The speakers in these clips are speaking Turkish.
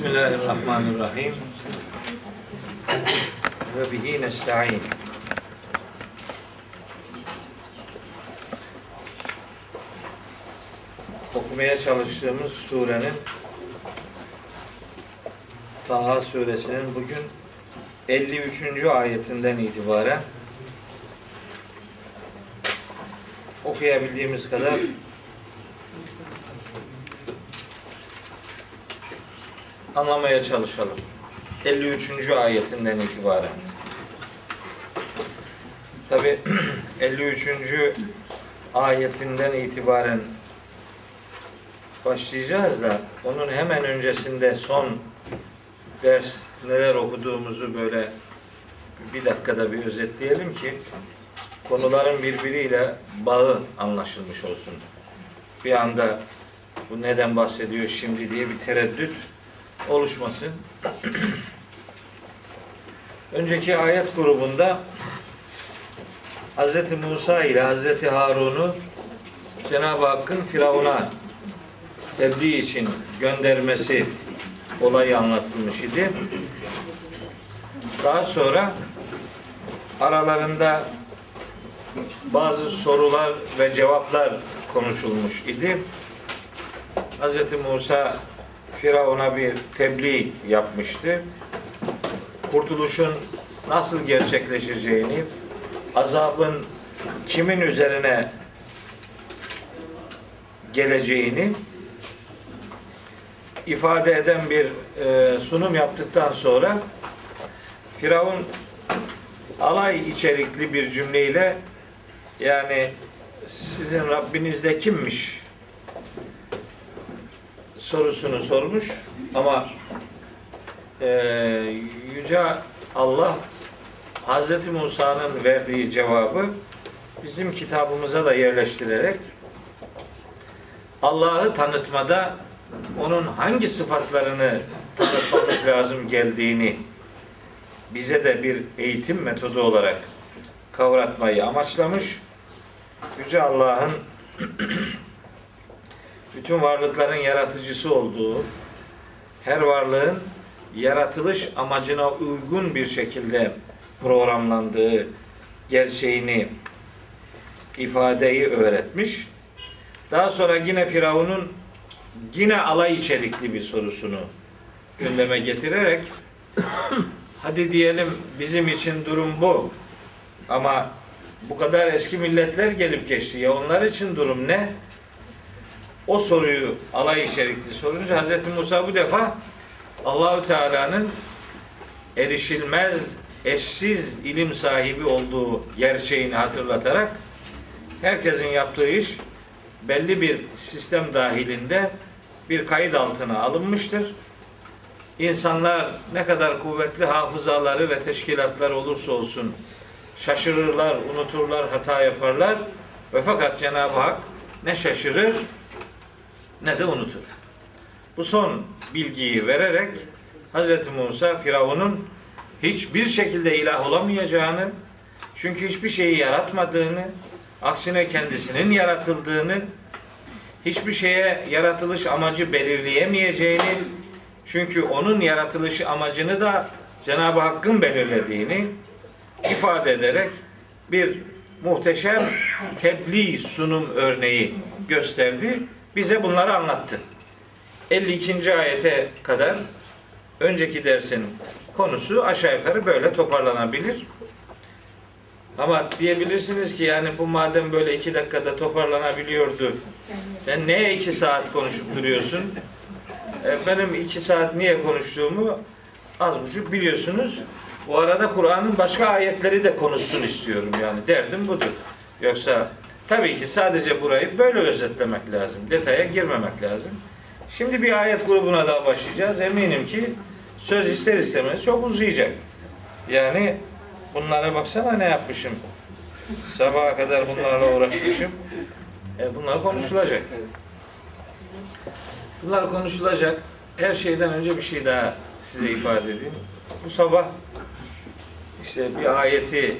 Bismillahirrahmanirrahim. Ve bihi nesta'in. Okumaya çalıştığımız surenin Taha suresinin bugün 53. ayetinden itibaren okuyabildiğimiz kadar anlamaya çalışalım. 53. ayetinden itibaren. Tabi 53. ayetinden itibaren başlayacağız da onun hemen öncesinde son ders neler okuduğumuzu böyle bir dakikada bir özetleyelim ki konuların birbiriyle bağı anlaşılmış olsun. Bir anda bu neden bahsediyor şimdi diye bir tereddüt oluşmasın. Önceki ayet grubunda Hz. Musa ile Hz. Harun'u Cenab-ı Hakk'ın Firavun'a tebliğ için göndermesi olayı anlatılmış idi. Daha sonra aralarında bazı sorular ve cevaplar konuşulmuş idi. Hz. Musa Firavun'a bir tebliğ yapmıştı. Kurtuluşun nasıl gerçekleşeceğini, azabın kimin üzerine geleceğini ifade eden bir e, sunum yaptıktan sonra Firavun alay içerikli bir cümleyle yani sizin Rabbiniz de kimmiş sorusunu sormuş ama e, Yüce Allah Hz. Musa'nın verdiği cevabı bizim kitabımıza da yerleştirerek Allah'ı tanıtmada onun hangi sıfatlarını tanıtmamız lazım geldiğini bize de bir eğitim metodu olarak kavratmayı amaçlamış. Yüce Allah'ın bütün varlıkların yaratıcısı olduğu, her varlığın yaratılış amacına uygun bir şekilde programlandığı gerçeğini ifadeyi öğretmiş. Daha sonra yine Firavun'un yine alay içerikli bir sorusunu gündeme getirerek hadi diyelim bizim için durum bu ama bu kadar eski milletler gelip geçti ya onlar için durum ne? O soruyu alay içerikli sorunca Hz. Musa bu defa Allahü Teala'nın erişilmez, eşsiz ilim sahibi olduğu gerçeğini hatırlatarak herkesin yaptığı iş belli bir sistem dahilinde bir kayıt altına alınmıştır. İnsanlar ne kadar kuvvetli hafızaları ve teşkilatlar olursa olsun şaşırırlar, unuturlar, hata yaparlar ve fakat Cenab-ı Hak ne şaşırır ne de unutur. Bu son bilgiyi vererek Hz. Musa Firavun'un hiçbir şekilde ilah olamayacağını, çünkü hiçbir şeyi yaratmadığını, aksine kendisinin yaratıldığını, hiçbir şeye yaratılış amacı belirleyemeyeceğini, çünkü onun yaratılış amacını da Cenab-ı Hakk'ın belirlediğini ifade ederek bir muhteşem tebliğ sunum örneği gösterdi. Bize bunları anlattı. 52. ayete kadar önceki dersin konusu aşağı yukarı böyle toparlanabilir. Ama diyebilirsiniz ki yani bu madem böyle iki dakikada toparlanabiliyordu. Sen neye iki saat konuşup duruyorsun? E, benim iki saat niye konuştuğumu az buçuk biliyorsunuz. Bu arada Kur'an'ın başka ayetleri de konuşsun istiyorum yani. Derdim budur. Yoksa tabii ki sadece burayı böyle özetlemek lazım. Detaya girmemek lazım. Şimdi bir ayet grubuna daha başlayacağız. Eminim ki söz ister istemez çok uzayacak. Yani bunlara baksana ne yapmışım. Sabaha kadar bunlarla uğraşmışım. E bunlar konuşulacak. Bunlar konuşulacak. Her şeyden önce bir şey daha size ifade edeyim. Bu sabah işte bir ayeti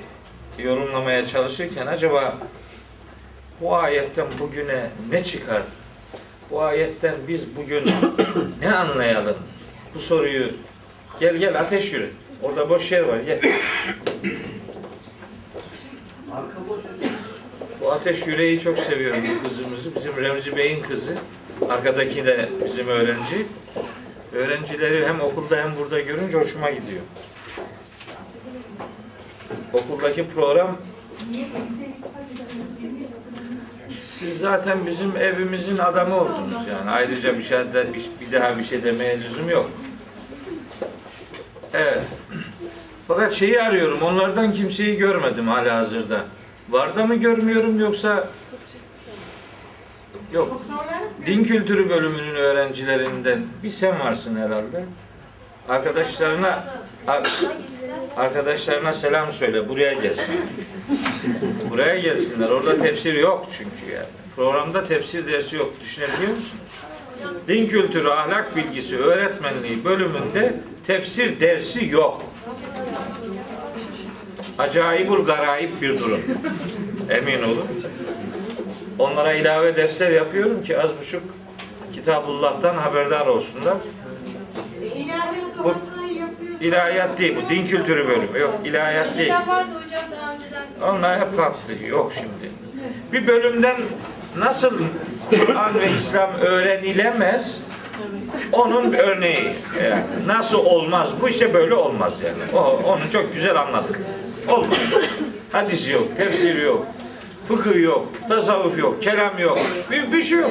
yorumlamaya çalışırken acaba bu ayetten bugüne ne çıkar? Bu ayetten biz bugün ne anlayalım bu soruyu gel gel ateş yürü. Orada boş yer var gel. Arka boş. Bu ateş yüreği çok seviyorum bu kızımızı. Bizim Remzi Bey'in kızı. Arkadaki de bizim öğrenci. Öğrencileri hem okulda hem burada görünce hoşuma gidiyor. Okuldaki program siz zaten bizim evimizin adamı oldunuz yani. Ayrıca bir şey bir, bir daha bir şey demeye lüzum yok. Evet. Fakat şeyi arıyorum. Onlardan kimseyi görmedim hala hazırda. Var da mı görmüyorum yoksa Yok. Din kültürü bölümünün öğrencilerinden bir sen varsın herhalde. Arkadaşlarına ar- arkadaşlarına selam söyle. Buraya gelsin. Buraya gelsinler. Orada tefsir yok çünkü yani. Programda tefsir dersi yok. Düşünebiliyor musunuz? Din kültürü, ahlak bilgisi, öğretmenliği bölümünde tefsir dersi yok. Acayibul garayip bir durum. Emin olun. Onlara ilave dersler yapıyorum ki az buçuk Kitabullah'tan haberdar olsunlar. Bu ilahiyat değil bu. Din kültürü bölümü. Yok ilahiyat değil. Önceden vardı hocam daha önceden. Onlar hep kalktı. Yok şimdi. Bir bölümden nasıl Kur'an ve İslam öğrenilemez onun bir örneği. Yani nasıl olmaz? Bu işte böyle olmaz yani. O, onu çok güzel anladık. Olmaz. Hadis yok, tefsir yok, fıkıh yok, tasavvuf yok, kelam yok. Bir, bir şey yok.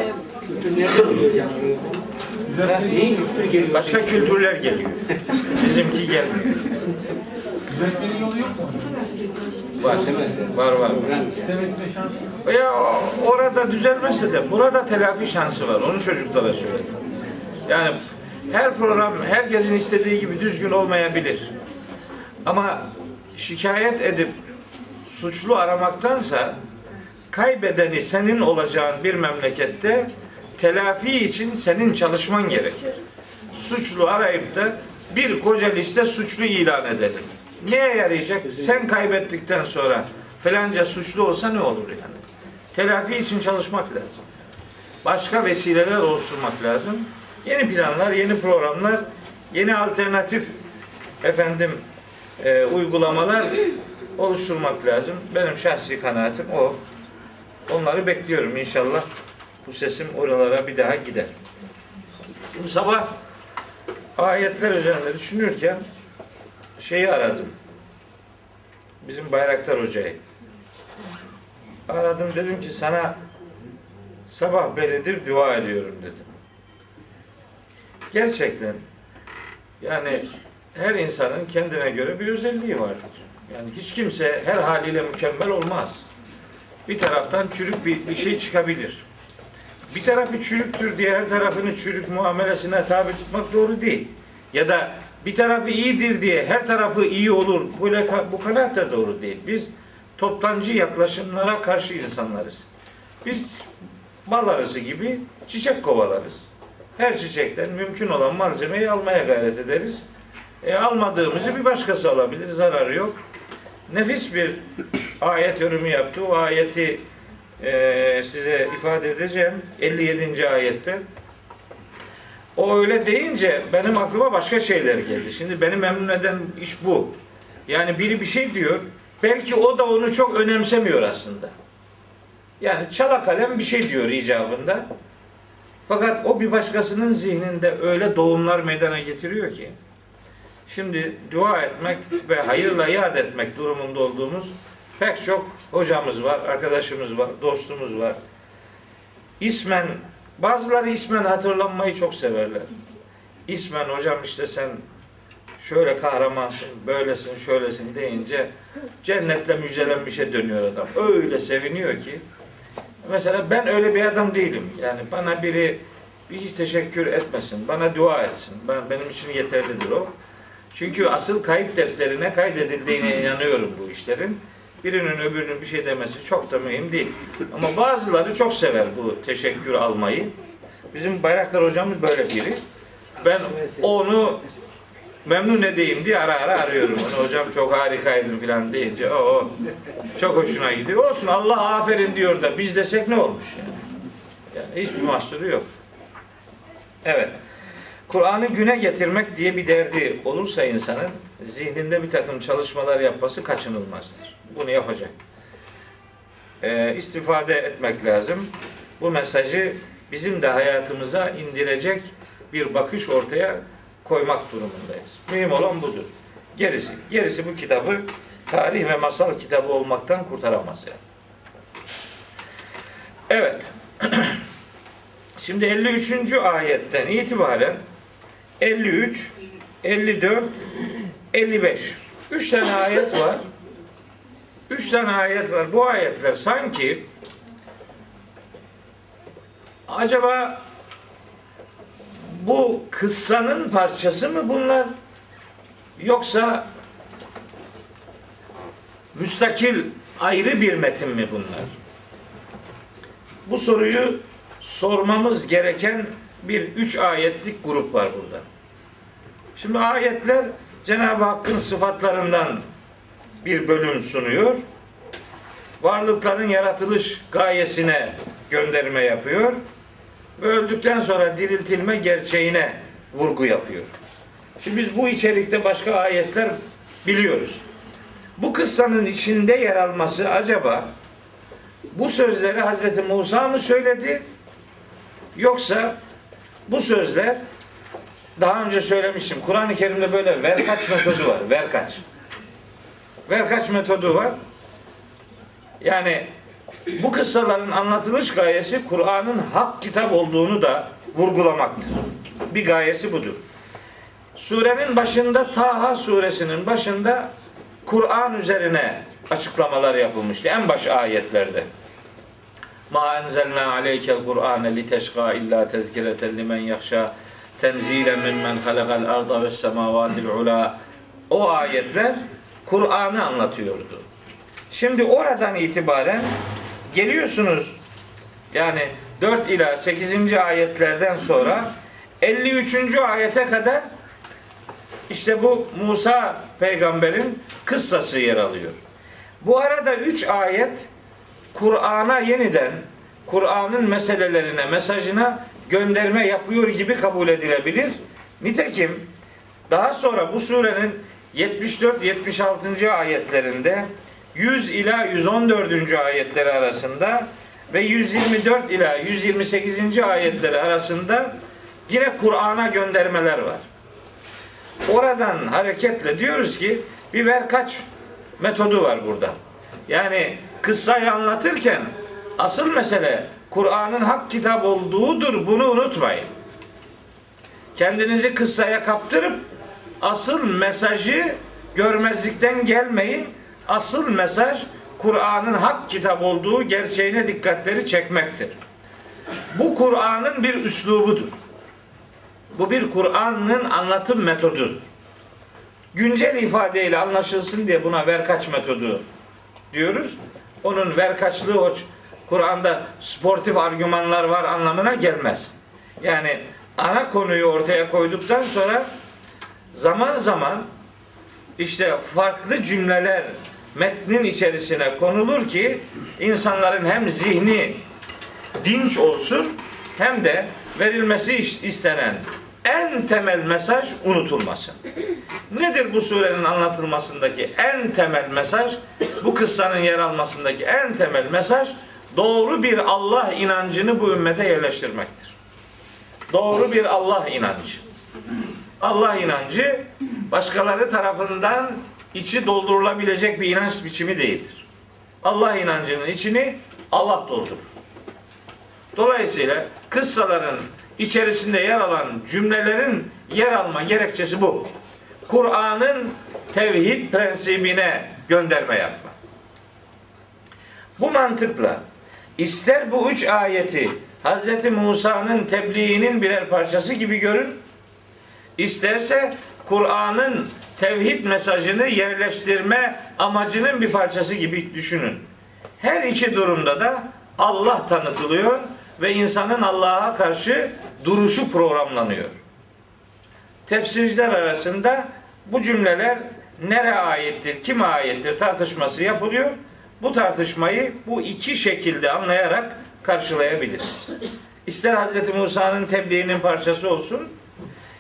Başka kültürler geliyor. Bizimki gelmiyor. Düzeltmenin yolu yok mu? Var. Var var. Senetle şans. Ya orada düzelmese de burada telafi şansı var. Onu çocuklara söyledim. Yani her program herkesin istediği gibi düzgün olmayabilir. Ama şikayet edip suçlu aramaktansa kaybedeni senin olacağın bir memlekette telafi için senin çalışman gerekir. Suçlu arayıp da bir koca liste suçlu ilan edelim. Neye yarayacak? Sen kaybettikten sonra falanca suçlu olsa ne olur yani? Telafi için çalışmak lazım. Başka vesileler oluşturmak lazım. Yeni planlar, yeni programlar, yeni alternatif efendim e, uygulamalar oluşturmak lazım. Benim şahsi kanaatim o. Onları bekliyorum inşallah. Bu sesim oralara bir daha gider. Şimdi sabah ayetler üzerinde düşünürken şeyi aradım. Bizim Bayraktar Hoca'yı. Aradım dedim ki sana sabah beridir dua ediyorum dedim. Gerçekten yani her insanın kendine göre bir özelliği vardır. Yani hiç kimse her haliyle mükemmel olmaz. Bir taraftan çürük bir, bir şey çıkabilir. Bir tarafı çürüktür diye her tarafını çürük muamelesine tabi tutmak doğru değil. Ya da bir tarafı iyidir diye her tarafı iyi olur. Bu, bu kanaat da doğru değil. Biz toptancı yaklaşımlara karşı insanlarız. Biz bal arısı gibi çiçek kovalarız. Her çiçekten mümkün olan malzemeyi almaya gayret ederiz. E, almadığımızı bir başkası alabilir, zararı yok. Nefis bir ayet yorumu yaptı. O ayeti e, size ifade edeceğim. 57. ayette. O öyle deyince benim aklıma başka şeyler geldi. Şimdi beni memnun eden iş bu. Yani biri bir şey diyor. Belki o da onu çok önemsemiyor aslında. Yani çala kalem bir şey diyor icabında. Fakat o bir başkasının zihninde öyle doğumlar meydana getiriyor ki. Şimdi dua etmek ve hayırla yad etmek durumunda olduğumuz pek çok hocamız var, arkadaşımız var, dostumuz var. İsmen, bazıları ismen hatırlanmayı çok severler. İsmen hocam işte sen şöyle kahramansın, böylesin, şöylesin deyince cennetle müjdelenmişe dönüyor adam. Öyle seviniyor ki. Mesela ben öyle bir adam değilim. Yani bana biri bir hiç teşekkür etmesin, bana dua etsin. Ben, benim için yeterlidir o. Çünkü asıl kayıt defterine kaydedildiğine inanıyorum bu işlerin. Birinin öbürünün bir şey demesi çok da mühim değil. Ama bazıları çok sever bu teşekkür almayı. Bizim Bayraktar hocamız böyle biri. Ben onu memnun edeyim diye ara ara arıyorum onu. Hocam çok harikaydın falan deyince o çok hoşuna gidiyor. Olsun Allah aferin diyor da biz desek ne olmuş yani. Yani hiçbir mahsuru yok. Evet. Kur'an'ı güne getirmek diye bir derdi olursa insanın zihninde bir takım çalışmalar yapması kaçınılmazdır. Bunu yapacak. Ee, istifade etmek lazım. Bu mesajı bizim de hayatımıza indirecek bir bakış ortaya koymak durumundayız. Mühim olan budur. Gerisi, gerisi bu kitabı tarih ve masal kitabı olmaktan kurtaramaz yani. Evet. Şimdi 53. ayetten itibaren 53, 54, 55. Üç tane ayet var. Üç tane ayet var. Bu ayetler sanki acaba bu kıssanın parçası mı bunlar? Yoksa müstakil ayrı bir metin mi bunlar? Bu soruyu sormamız gereken bir üç ayetlik grup var burada. Şimdi ayetler Cenab-ı Hakk'ın sıfatlarından bir bölüm sunuyor. Varlıkların yaratılış gayesine gönderme yapıyor. Ve öldükten sonra diriltilme gerçeğine vurgu yapıyor. Şimdi biz bu içerikte başka ayetler biliyoruz. Bu kıssanın içinde yer alması acaba bu sözleri Hz. Musa mı söyledi? Yoksa bu sözler daha önce söylemiştim. Kur'an-ı Kerim'de böyle verkaç metodu var. Verkaç. Verkaç metodu var. Yani bu kıssaların anlatılış gayesi Kur'an'ın hak kitap olduğunu da vurgulamaktır. Bir gayesi budur. Surenin başında Taha suresinin başında Kur'an üzerine açıklamalar yapılmıştı. En baş ayetlerde. Ma enzelna aleykel Kur'ane li teşqa illa tezkireten limen yahşa tenzilen mimmen halakal arda ve semavatil ula. O ayetler Kur'an'ı anlatıyordu. Şimdi oradan itibaren geliyorsunuz yani 4 ila 8. ayetlerden sonra 53. ayete kadar işte bu Musa peygamberin kıssası yer alıyor. Bu arada 3 ayet Kur'an'a yeniden Kur'an'ın meselelerine, mesajına gönderme yapıyor gibi kabul edilebilir. Nitekim daha sonra bu surenin 74-76. ayetlerinde 100 ila 114. ayetleri arasında ve 124 ila 128. ayetleri arasında yine Kur'an'a göndermeler var. Oradan hareketle diyoruz ki bir verkaç metodu var burada. Yani kıssayı anlatırken asıl mesele Kur'an'ın hak kitap olduğudur. Bunu unutmayın. Kendinizi kıssaya kaptırıp asıl mesajı görmezlikten gelmeyin. Asıl mesaj Kur'an'ın hak kitap olduğu gerçeğine dikkatleri çekmektir. Bu Kur'an'ın bir üslubudur. Bu bir Kur'an'ın anlatım metodudur. Güncel ifadeyle anlaşılsın diye buna verkaç metodu diyoruz. Onun verkaçlığı hoş Kur'an'da sportif argümanlar var anlamına gelmez. Yani ana konuyu ortaya koyduktan sonra zaman zaman işte farklı cümleler metnin içerisine konulur ki insanların hem zihni dinç olsun hem de verilmesi istenen en temel mesaj unutulmasın. Nedir bu surenin anlatılmasındaki en temel mesaj? Bu kıssanın yer almasındaki en temel mesaj doğru bir Allah inancını bu ümmete yerleştirmektir. Doğru bir Allah inancı. Allah inancı başkaları tarafından içi doldurulabilecek bir inanç biçimi değildir. Allah inancının içini Allah doldurur. Dolayısıyla kıssaların içerisinde yer alan cümlelerin yer alma gerekçesi bu. Kur'an'ın tevhid prensibine gönderme yapma. Bu mantıkla ister bu üç ayeti Hz. Musa'nın tebliğinin birer parçası gibi görün, isterse Kur'an'ın tevhid mesajını yerleştirme amacının bir parçası gibi düşünün. Her iki durumda da Allah tanıtılıyor ve insanın Allah'a karşı duruşu programlanıyor. Tefsirciler arasında bu cümleler nere ayettir, kime ayettir tartışması yapılıyor. Bu tartışmayı bu iki şekilde anlayarak karşılayabiliriz. İster Hz. Musa'nın tebliğinin parçası olsun,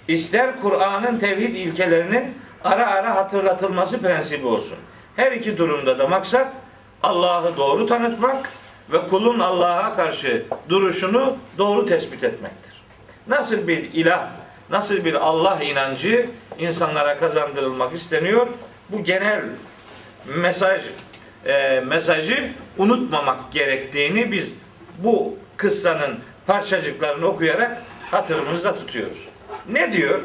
ister Kur'an'ın tevhid ilkelerinin ara ara hatırlatılması prensibi olsun. Her iki durumda da maksat Allah'ı doğru tanıtmak ve kulun Allah'a karşı duruşunu doğru tespit etmektir. Nasıl bir ilah, nasıl bir Allah inancı insanlara kazandırılmak isteniyor? Bu genel mesaj e, mesajı unutmamak gerektiğini biz bu kıssanın parçacıklarını okuyarak hatırımızda tutuyoruz. Ne diyor?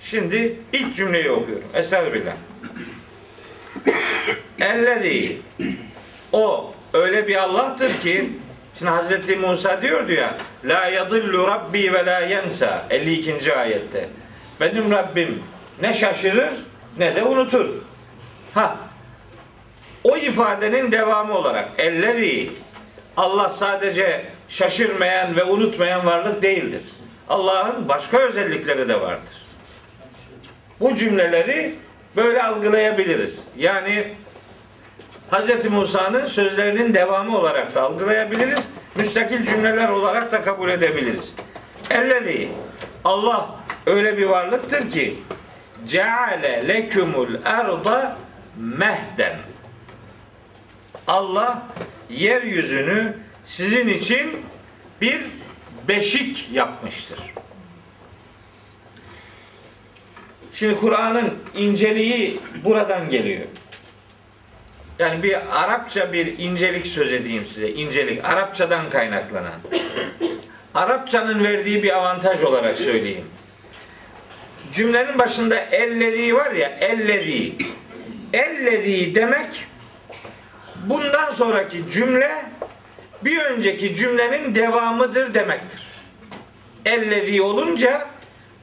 Şimdi ilk cümleyi okuyorum. Estağfirullah. Ellezî o öyle bir Allah'tır ki Şimdi Hazreti Musa diyordu ya La yadillu rabbi ve la yensa 52. ayette. Benim Rabbim ne şaşırır ne de unutur. Ha o ifadenin devamı olarak elleri Allah sadece şaşırmayan ve unutmayan varlık değildir. Allah'ın başka özellikleri de vardır. Bu cümleleri böyle algılayabiliriz. Yani Hz. Musa'nın sözlerinin devamı olarak da algılayabiliriz. Müstakil cümleler olarak da kabul edebiliriz. Ellezî Allah öyle bir varlıktır ki ceale lekumul erda mehden. Allah yeryüzünü sizin için bir beşik yapmıştır. Şimdi Kur'an'ın inceliği buradan geliyor. Yani bir Arapça bir incelik söz edeyim size. İncelik. Arapçadan kaynaklanan. Arapçanın verdiği bir avantaj olarak söyleyeyim. Cümlenin başında ellezi var ya ellezi. Ellezi demek bundan sonraki cümle bir önceki cümlenin devamıdır demektir. Ellezi olunca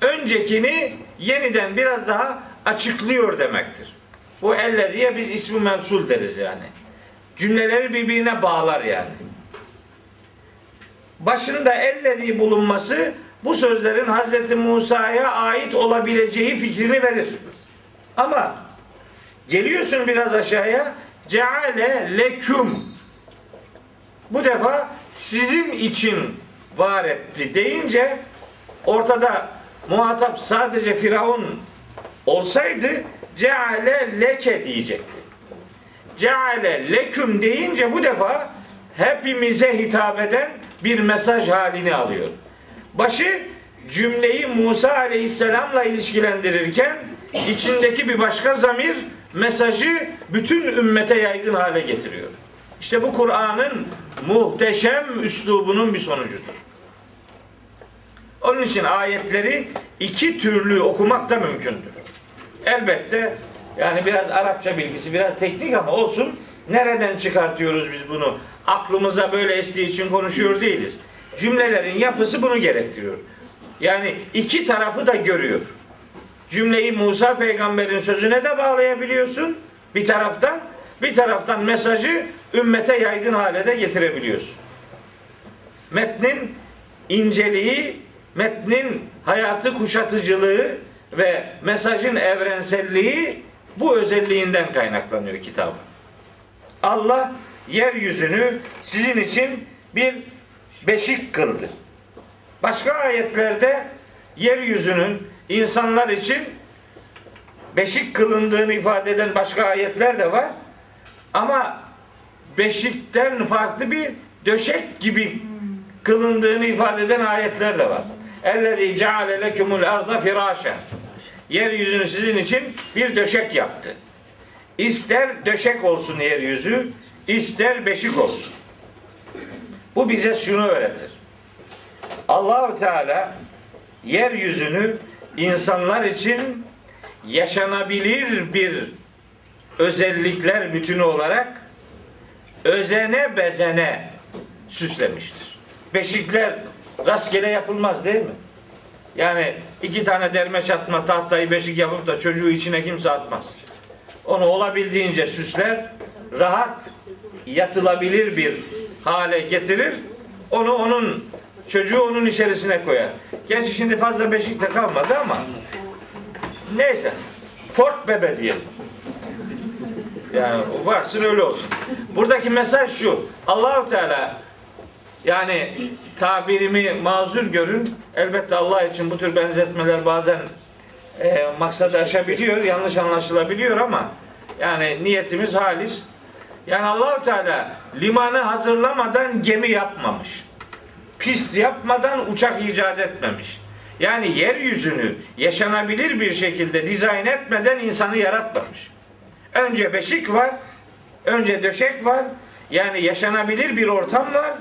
öncekini yeniden biraz daha açıklıyor demektir. Bu elleziye biz ismi mevsul deriz yani. Cümleleri birbirine bağlar yani. Başında ellezi bulunması bu sözlerin Hz. Musa'ya ait olabileceği fikrini verir. Ama geliyorsun biraz aşağıya ceale leküm bu defa sizin için var etti deyince ortada muhatap sadece Firavun olsaydı ceale leke diyecekti. Ceale leküm deyince bu defa hepimize hitap eden bir mesaj halini alıyor. Başı cümleyi Musa Aleyhisselam'la ilişkilendirirken içindeki bir başka zamir mesajı bütün ümmete yaygın hale getiriyor. İşte bu Kur'an'ın muhteşem üslubunun bir sonucudur. Onun için ayetleri iki türlü okumak da mümkündür. Elbette yani biraz Arapça bilgisi, biraz teknik ama olsun. Nereden çıkartıyoruz biz bunu? Aklımıza böyle estiği için konuşuyor değiliz. Cümlelerin yapısı bunu gerektiriyor. Yani iki tarafı da görüyor. Cümleyi Musa peygamberin sözüne de bağlayabiliyorsun bir taraftan. Bir taraftan mesajı ümmete yaygın hale de getirebiliyorsun. Metnin inceliği, metnin hayatı kuşatıcılığı ve mesajın evrenselliği bu özelliğinden kaynaklanıyor kitabın. Allah yeryüzünü sizin için bir beşik kıldı. Başka ayetlerde yeryüzünün insanlar için beşik kılındığını ifade eden başka ayetler de var. Ama beşikten farklı bir döşek gibi kılındığını ifade eden ayetler de var. Ellezî ceale lekumul arda firâşen. Yeryüzünü sizin için bir döşek yaptı. İster döşek olsun yeryüzü, ister beşik olsun. Bu bize şunu öğretir. Allahu Teala yeryüzünü insanlar için yaşanabilir bir özellikler bütünü olarak özene bezene süslemiştir. Beşikler rastgele yapılmaz değil mi? Yani iki tane derme çatma tahtayı beşik yapıp da çocuğu içine kimse atmaz. Onu olabildiğince süsler, rahat yatılabilir bir hale getirir. Onu onun çocuğu onun içerisine koyar. Gerçi şimdi fazla beşik de kalmadı ama neyse. Port bebe diyelim. Yani varsın öyle olsun. Buradaki mesaj şu. Allahu Teala Yani tabirimi mazur görün. Elbette Allah için bu tür benzetmeler bazen e, maksadı aşabiliyor, yanlış anlaşılabiliyor ama yani niyetimiz halis. Yani Allahu Teala limanı hazırlamadan gemi yapmamış. Pist yapmadan uçak icat etmemiş. Yani yeryüzünü yaşanabilir bir şekilde dizayn etmeden insanı yaratmamış. Önce beşik var, önce döşek var. Yani yaşanabilir bir ortam var.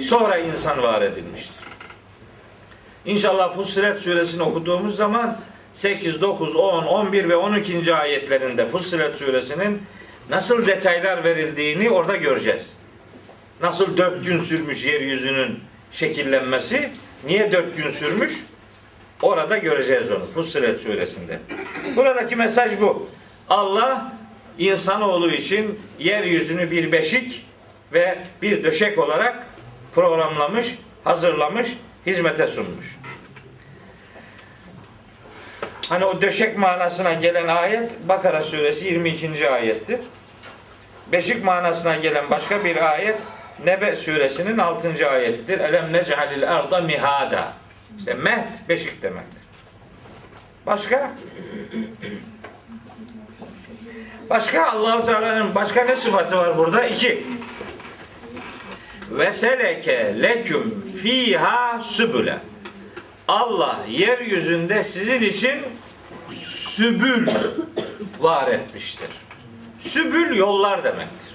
Sonra insan var edilmiştir. İnşallah Fussilet suresini okuduğumuz zaman 8, 9, 10, 11 ve 12. ayetlerinde Fussilet suresinin nasıl detaylar verildiğini orada göreceğiz. Nasıl dört gün sürmüş yeryüzünün şekillenmesi, niye dört gün sürmüş? Orada göreceğiz onu Fussilet suresinde. Buradaki mesaj bu. Allah insanoğlu için yeryüzünü bir beşik ve bir döşek olarak programlamış, hazırlamış, hizmete sunmuş. Hani o döşek manasına gelen ayet Bakara suresi 22. ayettir. Beşik manasına gelen başka bir ayet Nebe suresinin 6. ayetidir. Elem nec'alil arda mihada. İşte mehd beşik demektir. Başka? Başka Allahu Teala'nın başka ne sıfatı var burada? İki. Ve seleke leküm fiha sübüle. Allah yeryüzünde sizin için sübül var etmiştir. Sübül yollar demektir.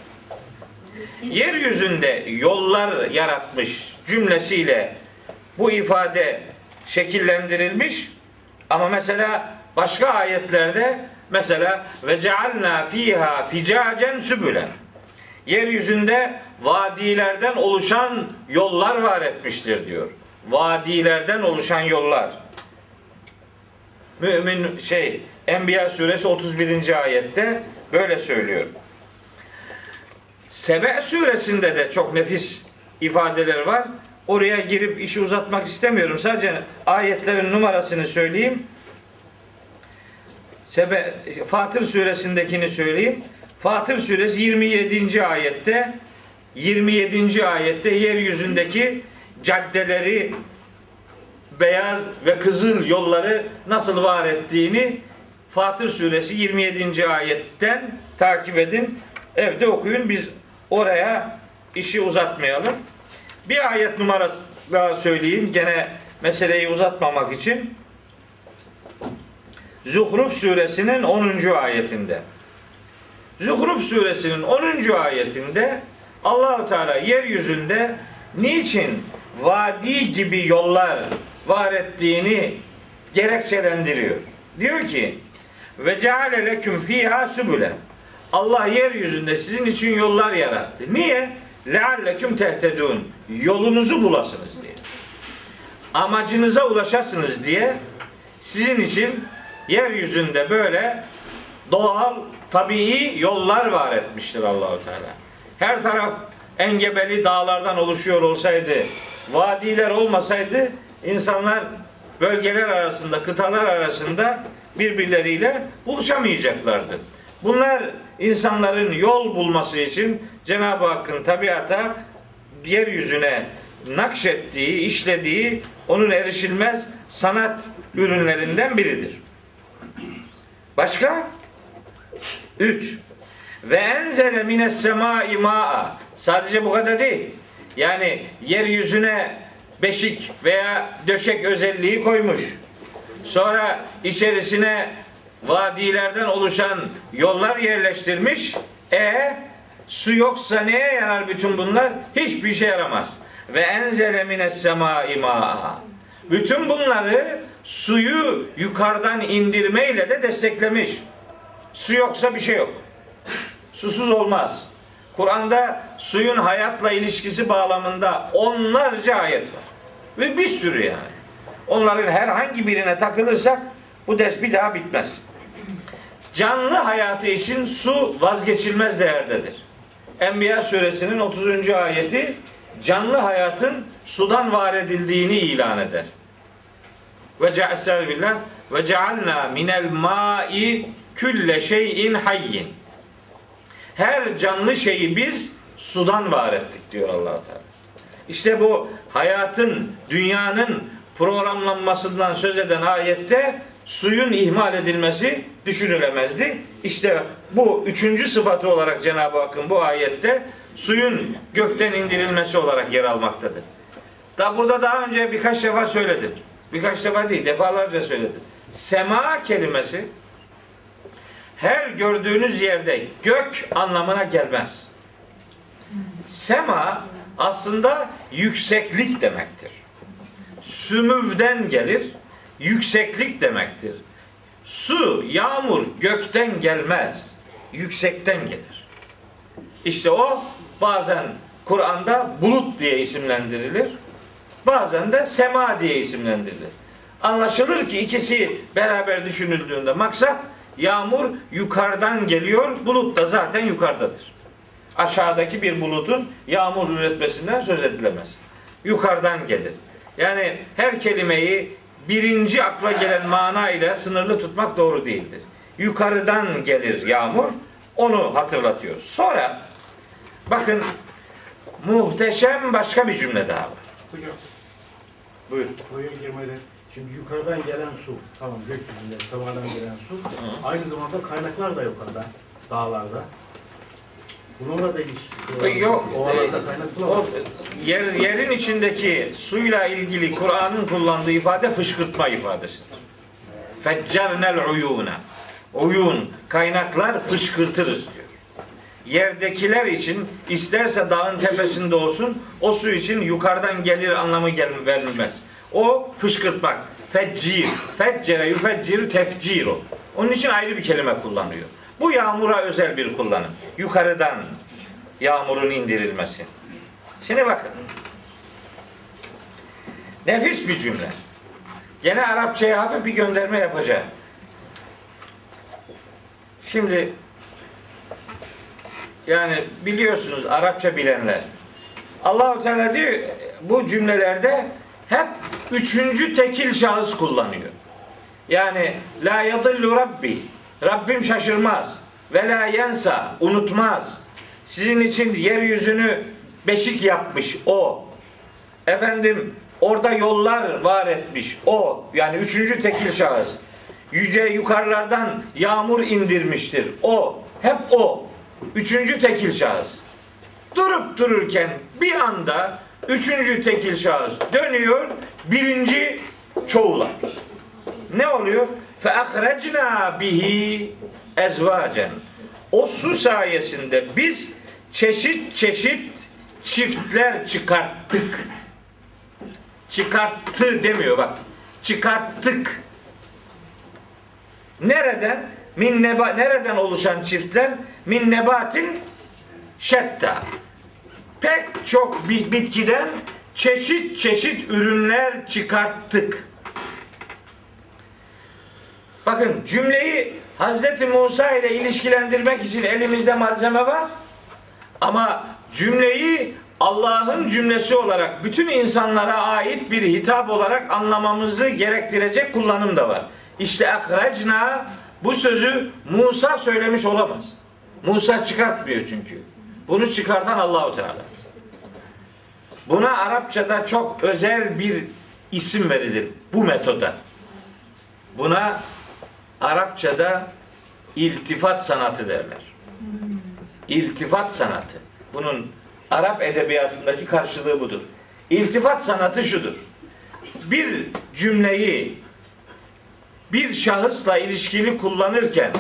Yeryüzünde yollar yaratmış cümlesiyle bu ifade şekillendirilmiş ama mesela başka ayetlerde mesela ve cealna fiha ficacen sübülen yeryüzünde vadilerden oluşan yollar var etmiştir diyor. Vadilerden oluşan yollar. Mümin şey Enbiya suresi 31. ayette böyle söylüyor. Sebe suresinde de çok nefis ifadeler var. Oraya girip işi uzatmak istemiyorum. Sadece ayetlerin numarasını söyleyeyim. Sebe, Fatır suresindekini söyleyeyim. Fatır suresi 27. ayette 27. ayette yeryüzündeki caddeleri beyaz ve kızıl yolları nasıl var ettiğini Fatır suresi 27. ayetten takip edin. Evde okuyun. Biz oraya işi uzatmayalım. Bir ayet numarası daha söyleyeyim. Gene meseleyi uzatmamak için. Zuhruf suresinin 10. ayetinde. Zuhruf suresinin 10. ayetinde Allahu Teala yeryüzünde niçin vadi gibi yollar var ettiğini gerekçelendiriyor. Diyor ki ve ceale leküm fiha sübülen. Allah yeryüzünde sizin için yollar yarattı. Niye? Lealleküm tehtedun. Yolunuzu bulasınız diye. Amacınıza ulaşasınız diye sizin için yeryüzünde böyle doğal, tabii yollar var etmiştir Allahu Teala. Her taraf engebeli dağlardan oluşuyor olsaydı, vadiler olmasaydı insanlar bölgeler arasında, kıtalar arasında birbirleriyle buluşamayacaklardı. Bunlar insanların yol bulması için Cenab-ı Hakk'ın tabiata yeryüzüne nakşettiği, işlediği onun erişilmez sanat ürünlerinden biridir. Başka? Üç. Ve enzele mines semai ma'a. Sadece bu kadar değil. Yani yeryüzüne beşik veya döşek özelliği koymuş. Sonra içerisine vadilerden oluşan yollar yerleştirmiş. E su yoksa neye yarar bütün bunlar? Hiçbir şey yaramaz. Ve enzele mines semai ma'a. Bütün bunları suyu yukarıdan indirmeyle de desteklemiş. Su yoksa bir şey yok. Susuz olmaz. Kur'an'da suyun hayatla ilişkisi bağlamında onlarca ayet var. Ve bir sürü yani. Onların herhangi birine takılırsak bu ders bir daha bitmez. Canlı hayatı için su vazgeçilmez değerdedir. Enbiya suresinin 30. ayeti canlı hayatın sudan var edildiğini ilan eder. Ve ce'essel billah ve cealna minel ma'i külle şeyin hayyin. Her canlı şeyi biz sudan var ettik diyor allah Teala. İşte bu hayatın, dünyanın programlanmasından söz eden ayette suyun ihmal edilmesi düşünülemezdi. İşte bu üçüncü sıfatı olarak Cenab-ı Hakk'ın bu ayette suyun gökten indirilmesi olarak yer almaktadır. Da burada daha önce birkaç defa söyledim. Birkaç defa değil, defalarca söyledim. Sema kelimesi her gördüğünüz yerde gök anlamına gelmez. Sema aslında yükseklik demektir. Sümüvden gelir, yükseklik demektir. Su, yağmur gökten gelmez, yüksekten gelir. İşte o bazen Kur'an'da bulut diye isimlendirilir. Bazen de sema diye isimlendirilir. Anlaşılır ki ikisi beraber düşünüldüğünde maksat yağmur yukarıdan geliyor, bulut da zaten yukarıdadır. Aşağıdaki bir bulutun yağmur üretmesinden söz edilemez. Yukarıdan gelir. Yani her kelimeyi birinci akla gelen mana ile sınırlı tutmak doğru değildir. Yukarıdan gelir yağmur, onu hatırlatıyor. Sonra bakın muhteşem başka bir cümle daha var. Hocam, Buyur. girmeden. Şimdi yukarıdan gelen su, tamam gökyüzünden, semadan gelen su. Aynı zamanda kaynaklar da yukarıda, dağlarda. Bununla da ilişki. Yok. Ovalarda e, kaynaklar O yer, yerin içindeki suyla ilgili Kur'an'ın kullandığı ifade fışkırtma ifadesidir. Feccernel uyuna. Uyun, kaynaklar fışkırtırız diyor. Yerdekiler için isterse dağın tepesinde olsun o su için yukarıdan gelir anlamı gel verilmez. O fışkırtmak. Feccir. Feccere yüfecciru tefciru. Onun için ayrı bir kelime kullanıyor. Bu yağmura özel bir kullanım. Yukarıdan yağmurun indirilmesi. Şimdi bakın. Nefis bir cümle. Gene Arapçaya hafif bir gönderme yapacağım. Şimdi yani biliyorsunuz Arapça bilenler. Allahu Teala diyor bu cümlelerde hep üçüncü tekil şahıs kullanıyor. Yani la yadillu rabbi. Rabbim şaşırmaz. Ve la yensa. Unutmaz. Sizin için yeryüzünü beşik yapmış o. Efendim orada yollar var etmiş o. Yani üçüncü tekil şahıs. Yüce yukarılardan yağmur indirmiştir o. Hep o. Üçüncü tekil şahıs. Durup dururken bir anda üçüncü tekil şahıs dönüyor. Birinci çoğula. Ne oluyor? Fe ahrecna bihi ezvacen. O su sayesinde biz çeşit çeşit çiftler çıkarttık. Çıkarttı demiyor bak. Çıkarttık. Nereden? Min neba, nereden oluşan çiftler? Min nebatin şetta. Pek çok bitkiden çeşit çeşit ürünler çıkarttık. Bakın cümleyi Hazreti Musa ile ilişkilendirmek için elimizde malzeme var. Ama cümleyi Allah'ın cümlesi olarak bütün insanlara ait bir hitap olarak anlamamızı gerektirecek kullanım da var. İşte ahrecna bu sözü Musa söylemiş olamaz. Musa çıkartmıyor çünkü. Bunu çıkartan Allahu Teala. Buna Arapçada çok özel bir isim verilir bu metoda. Buna Arapçada iltifat sanatı derler. İltifat sanatı. Bunun Arap edebiyatındaki karşılığı budur. İltifat sanatı şudur. Bir cümleyi bir şahısla ilişkili kullanırken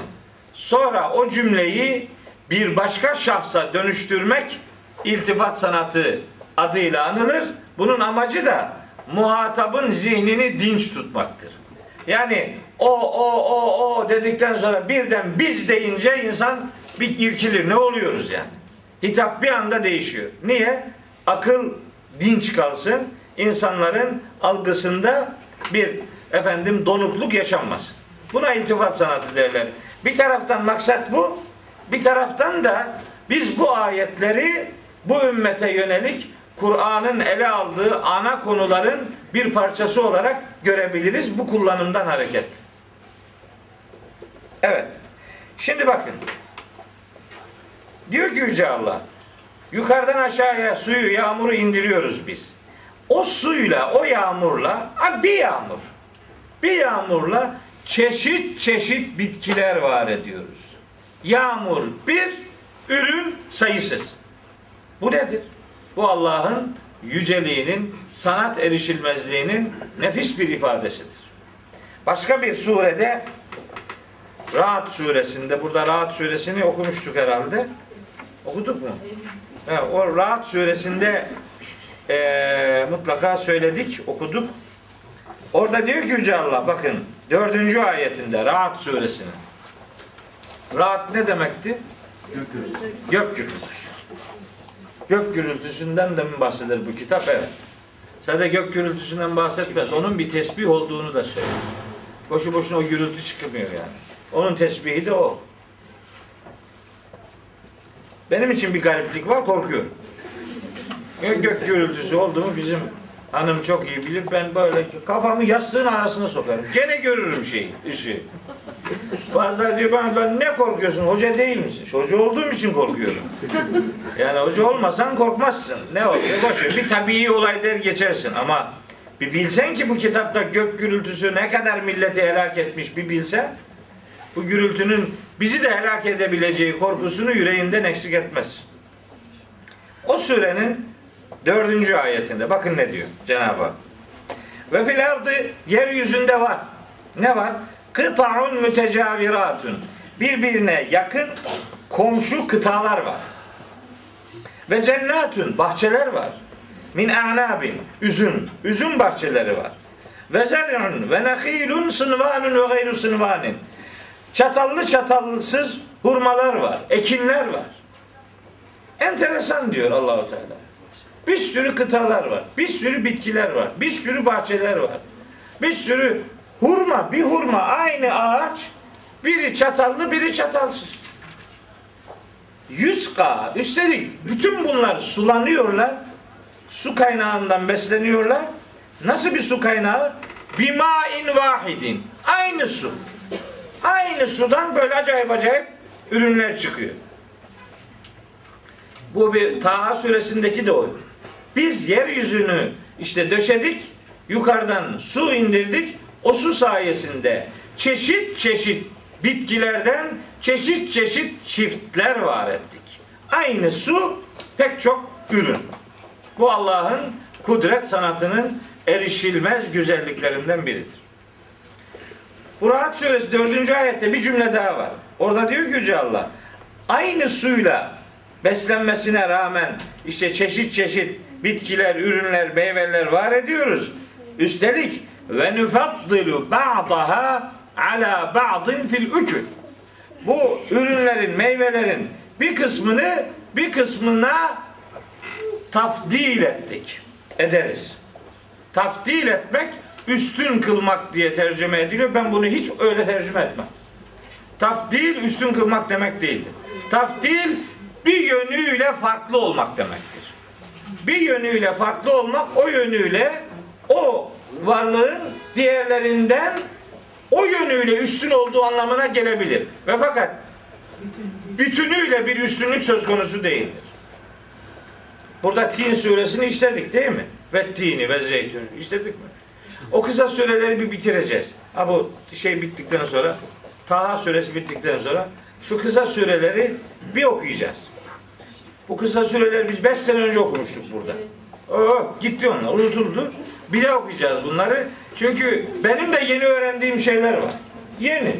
sonra o cümleyi bir başka şahsa dönüştürmek iltifat sanatı adıyla anılır. Bunun amacı da muhatabın zihnini dinç tutmaktır. Yani o o o o dedikten sonra birden biz deyince insan bir irkilir. Ne oluyoruz yani? Hitap bir anda değişiyor. Niye? Akıl dinç kalsın. insanların algısında bir efendim donukluk yaşanmasın. Buna iltifat sanatı derler. Bir taraftan maksat bu. Bir taraftan da biz bu ayetleri bu ümmete yönelik Kur'an'ın ele aldığı ana konuların bir parçası olarak görebiliriz bu kullanımdan hareket. Evet. Şimdi bakın. Diyor ki Yüce Allah Yukarıdan aşağıya suyu, yağmuru indiriyoruz biz. O suyla, o yağmurla, bir yağmur. Bir yağmurla çeşit çeşit bitkiler var ediyoruz. Yağmur bir, ürün sayısız. Bu nedir? Bu Allah'ın yüceliğinin, sanat erişilmezliğinin nefis bir ifadesidir. Başka bir surede Rahat suresinde, burada Rahat suresini okumuştuk herhalde. Okuduk mu? Evet, o Rahat suresinde eee, mutlaka söyledik, okuduk. Orada diyor ki Yüce Allah, bakın dördüncü ayetinde Rahat suresinin. Rahat ne demekti? Gök gürültüsü. Gök gürültüsünden de mi bahseder bu kitap? Evet. Sadece gök gürültüsünden bahsetmez. Onun bir tesbih olduğunu da söylüyor. Boşu boşuna o gürültü çıkmıyor yani. Onun tesbihi de o. Benim için bir gariplik var, korkuyorum. Gök, gök gürültüsü oldu mu bizim hanım çok iyi bilir. Ben böyle kafamı yastığın arasına sokarım. Gene görürüm şeyi, ışığı. Bazıları diyor bana "Lan ne korkuyorsun? Hoca değil misin? Hoca olduğum için korkuyorum. Yani hoca olmasan korkmazsın. Ne oluyor? Boş ver. Bir tabii olay der geçersin ama bir bilsen ki bu kitapta gök gürültüsü ne kadar milleti helak etmiş bir bilsen bu gürültünün bizi de helak edebileceği korkusunu yüreğinden eksik etmez. O surenin dördüncü ayetinde bakın ne diyor Cenab-ı Hak. Ve fil ardı yeryüzünde var. Ne var? Kıta'un mütecaviratun. Birbirine yakın komşu kıtalar var. Ve cennetun bahçeler var. Min a'nabin üzüm, üzüm bahçeleri var. Ve zer'un ve nehilun sınvanun ve gayru sınvanin. Çatallı çatalsız hurmalar var, ekinler var. Enteresan diyor Allahu Teala. Bir sürü kıtalar var, bir sürü bitkiler var, bir sürü bahçeler var. Bir sürü hurma, bir hurma aynı ağaç, biri çatallı, biri çatalsız. Yüzka, üstelik bütün bunlar sulanıyorlar, su kaynağından besleniyorlar. Nasıl bir su kaynağı? Bimain vahidin. Aynı su. Aynı sudan böyle acayip acayip ürünler çıkıyor. Bu bir Taha suresindeki de o. Biz yeryüzünü işte döşedik, yukarıdan su indirdik. O su sayesinde çeşit çeşit bitkilerden çeşit çeşit çiftler var ettik. Aynı su pek çok ürün. Bu Allah'ın kudret sanatının erişilmez güzelliklerinden biridir. Bu Rahat Suresi 4. ayette bir cümle daha var. Orada diyor ki Yüce Allah aynı suyla beslenmesine rağmen işte çeşit çeşit bitkiler, ürünler, meyveler var ediyoruz. Üstelik ve nufaddilu ba'daha ala ba'din fil ukül. Bu ürünlerin, meyvelerin bir kısmını bir kısmına tafdil ettik. Ederiz. Tafdil etmek üstün kılmak diye tercüme ediliyor. Ben bunu hiç öyle tercüme etmem. Tafdil üstün kılmak demek değildir. Tafdil bir yönüyle farklı olmak demektir. Bir yönüyle farklı olmak o yönüyle o varlığın diğerlerinden o yönüyle üstün olduğu anlamına gelebilir. Ve fakat bütünüyle bir üstünlük söz konusu değildir. Burada Tin suresini işledik değil mi? Ve tini ve zeytun işledik mi? O kısa süreleri bir bitireceğiz. Ha bu şey bittikten sonra Taha suresi bittikten sonra şu kısa süreleri bir okuyacağız. Bu kısa süreleri biz 5 sene önce okumuştuk burada. Oh, gitti onlar, unutuldu. Bir de okuyacağız bunları. Çünkü benim de yeni öğrendiğim şeyler var. Yeni.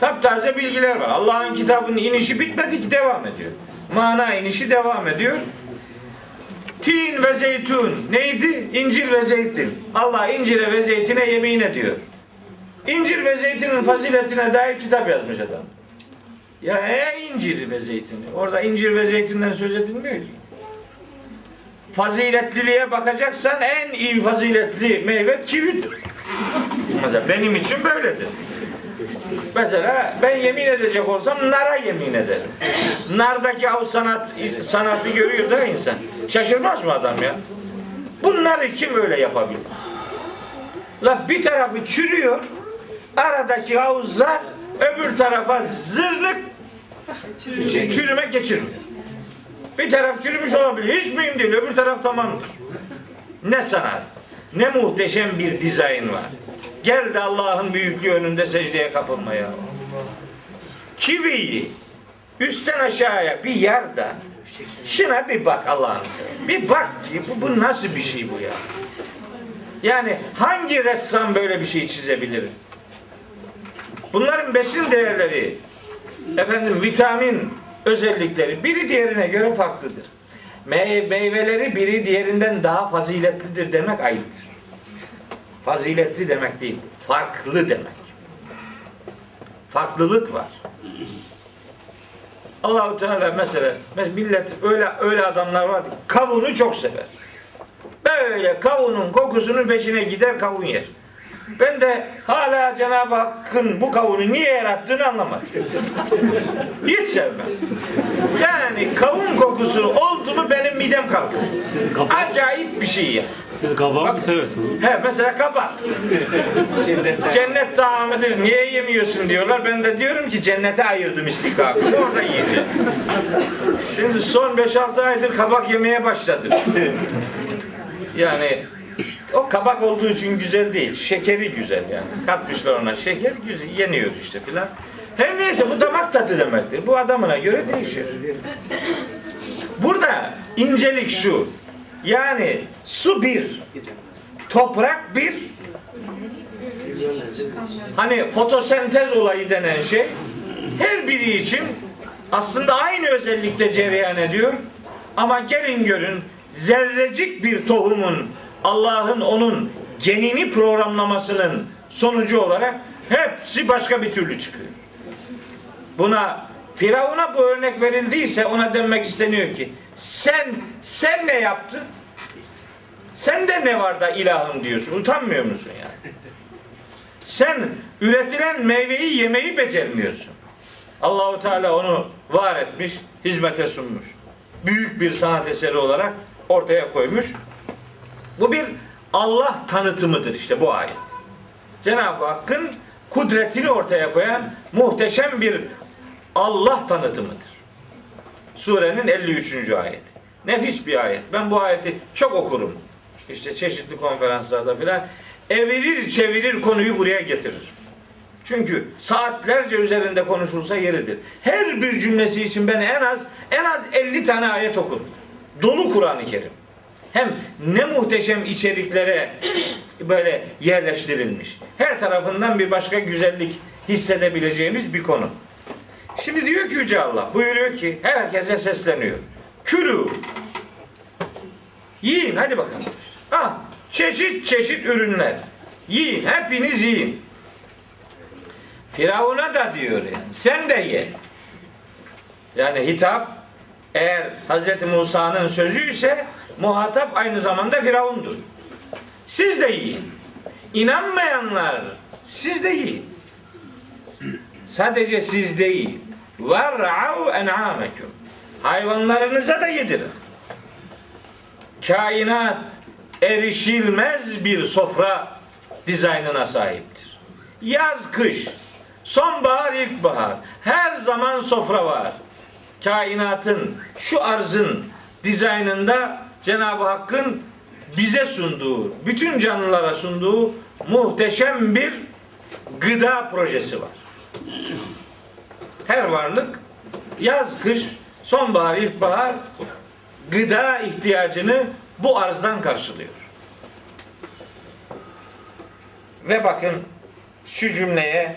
Taptaze bilgiler var. Allah'ın kitabının inişi bitmedi ki devam ediyor. Mana inişi devam ediyor. Tin ve zeytun neydi? İncir ve zeytin. Allah incire ve zeytine yemin ediyor. İncir ve zeytinin faziletine dair kitap yazmış adam. Ya e incir ve zeytini. Orada incir ve zeytinden söz edilmiyor ki. Faziletliliğe bakacaksan en iyi faziletli meyve kividir. Mesela benim için böyledir. Mesela ben yemin edecek olsam nara yemin ederim. Nardaki av sanat sanatı görüyor da insan. Şaşırmaz mı adam ya? Bunları kim öyle yapabilir? La bir tarafı çürüyor, aradaki havuzlar öbür tarafa zırnık çürüme geçirmiyor. Bir taraf çürümüş olabilir. Hiç mühim değil. Öbür taraf tamamdır. Ne sanat. Ne muhteşem bir dizayn var. Gel de Allah'ın büyüklüğü önünde secdeye kapılmaya. Kiviyi üstten aşağıya bir yer de şuna bir bak Allah'ın. Bir bak ki bu, bu nasıl bir şey bu ya? Yani hangi ressam böyle bir şey çizebilir? Bunların besin değerleri, efendim vitamin özellikleri biri diğerine göre farklıdır. Me- meyveleri biri diğerinden daha faziletlidir demek ayıptır. Faziletli demek değil, farklı demek. Farklılık var. Allahu Teala mesela, mesela millet öyle öyle adamlar var ki kavunu çok sever. Böyle kavunun kokusunun peşine gider kavun yer. Ben de hala Cenab-ı Hakk'ın bu kavunu niye yarattığını anlamadım. Hiç sevmem. Yani kavun kokusu oldu mu benim midem kalkıyor. Siz kabak, Acayip bir şey ya. siz kabak mı seversiniz? He mesela kabak. Cennet tağımıdır. Niye yemiyorsun diyorlar. Ben de diyorum ki cennete ayırdım istikakını. Orada yiyeceğim. Şimdi son 5-6 aydır kabak yemeye başladım. Yani o kabak olduğu için güzel değil. Şekeri güzel yani. Katmışlar ona şeker güzel. Yeniyor işte filan. Her neyse bu damak tadı demektir. Bu adamına göre değişir. Burada incelik şu. Yani su bir, toprak bir, hani fotosentez olayı denen şey her biri için aslında aynı özellikte cereyan ediyor. Ama gelin görün zerrecik bir tohumun Allah'ın onun genini programlamasının sonucu olarak hepsi başka bir türlü çıkıyor. Buna Firavun'a bu örnek verildiyse ona denmek isteniyor ki sen sen ne yaptın? Sende ne var da ilahım diyorsun? Utanmıyor musun yani? Sen üretilen meyveyi yemeyi becermiyorsun. Allahu Teala onu var etmiş, hizmete sunmuş. Büyük bir sanat eseri olarak ortaya koymuş. Bu bir Allah tanıtımıdır işte bu ayet. Cenab-ı Hakk'ın kudretini ortaya koyan muhteşem bir Allah tanıtımıdır. Surenin 53. ayeti. Nefis bir ayet. Ben bu ayeti çok okurum. İşte çeşitli konferanslarda filan. Evirir çevirir konuyu buraya getirir. Çünkü saatlerce üzerinde konuşulsa yeridir. Her bir cümlesi için ben en az en az 50 tane ayet okurum. Dolu Kur'an-ı Kerim. Hem ne muhteşem içeriklere böyle yerleştirilmiş. Her tarafından bir başka güzellik hissedebileceğimiz bir konu. Şimdi diyor ki Yüce Allah buyuruyor ki herkese sesleniyor. Külü. Yiyin hadi bakalım. Ha, çeşit çeşit ürünler. Yiyin hepiniz yiyin. Firavun'a da diyor yani. Sen de ye. Yani hitap eğer Hz. Musa'nın sözü ise muhatap aynı zamanda Firavundur. Siz de yiyin. İnanmayanlar siz de yiyin. Sadece siz değil. Ver'av en'amekum. Hayvanlarınıza da yedirin. Kainat erişilmez bir sofra dizaynına sahiptir. Yaz, kış, sonbahar, ilkbahar. Her zaman sofra var. Kainatın, şu arzın dizaynında Cenab-ı Hakk'ın bize sunduğu, bütün canlılara sunduğu muhteşem bir gıda projesi var. Her varlık yaz, kış, sonbahar, ilkbahar gıda ihtiyacını bu arzdan karşılıyor. Ve bakın şu cümleye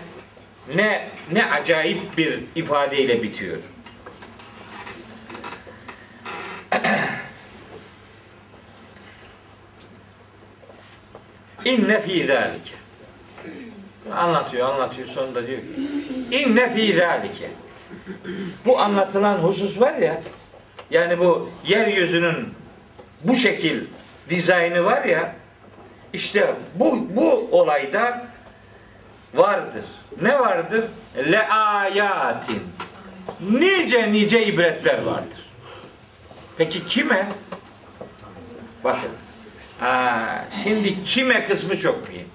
ne ne acayip bir ifadeyle bitiyor. İnne fî zâlike. Anlatıyor, anlatıyor. Sonunda diyor ki İnne fî zâlike. Bu anlatılan husus var ya yani bu yeryüzünün bu şekil dizaynı var ya işte bu bu olayda vardır. Ne vardır? Le ayatin. Nice nice ibretler vardır. Peki kime? Bakın. Aa, şimdi kime kısmı çok mühim.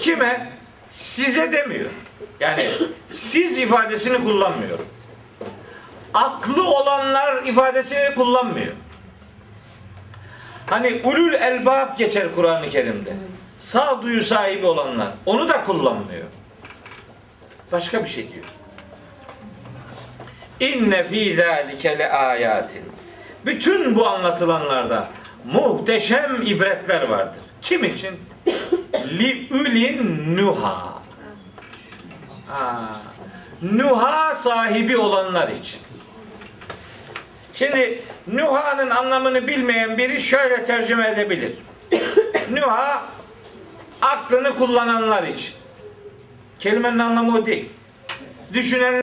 Kime? Size demiyor. Yani siz ifadesini kullanmıyor. aklı olanlar ifadesini kullanmıyor. Hani ulul elbab geçer Kur'an-ı Kerim'de. Sağduyu sahibi olanlar. Onu da kullanmıyor. Başka bir şey diyor. İnne fî zâlike le. Bütün bu anlatılanlarda muhteşem ibretler vardır. Kim için? Li ulin nuha. Ha. Nuha sahibi olanlar için. Şimdi Nuha'nın anlamını bilmeyen biri şöyle tercüme edebilir. Nuha aklını kullananlar için. Kelimenin anlamı o değil. Düşünen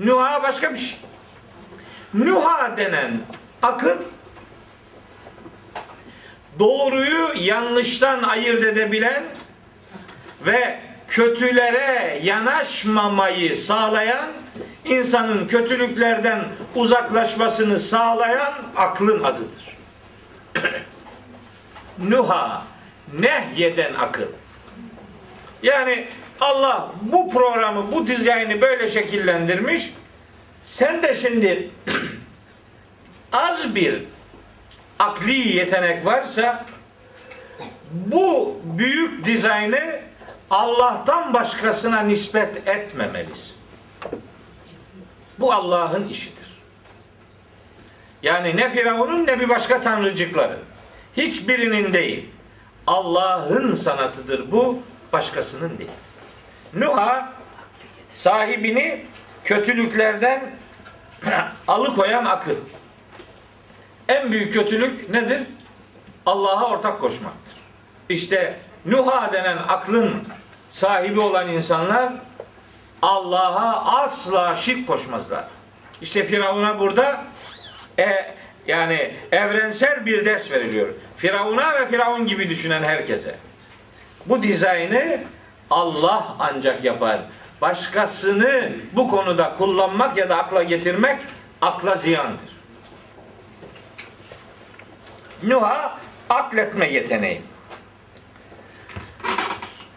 Nuha başka bir şey. Nuha denen akıl doğruyu yanlıştan ayırt edebilen ve kötülere yanaşmamayı sağlayan, insanın kötülüklerden uzaklaşmasını sağlayan aklın adıdır. Nuha, nehyeden akıl. Yani Allah bu programı, bu dizaynı böyle şekillendirmiş. Sen de şimdi az bir akli yetenek varsa bu büyük dizaynı Allah'tan başkasına nispet etmemelisin. Bu Allah'ın işidir. Yani ne Firavun'un ne bir başka tanrıcıkların. Hiçbirinin değil. Allah'ın sanatıdır bu, başkasının değil. Nuh'a sahibini kötülüklerden alıkoyan akıl. En büyük kötülük nedir? Allah'a ortak koşmaktır. İşte Nuh'a denen aklın sahibi olan insanlar Allah'a asla şirk koşmazlar. İşte Firavun'a burada e, yani evrensel bir ders veriliyor. Firavun'a ve Firavun gibi düşünen herkese. Bu dizaynı Allah ancak yapar. Başkasını bu konuda kullanmak ya da akla getirmek akla ziyandır. Nuh'a akletme yeteneği.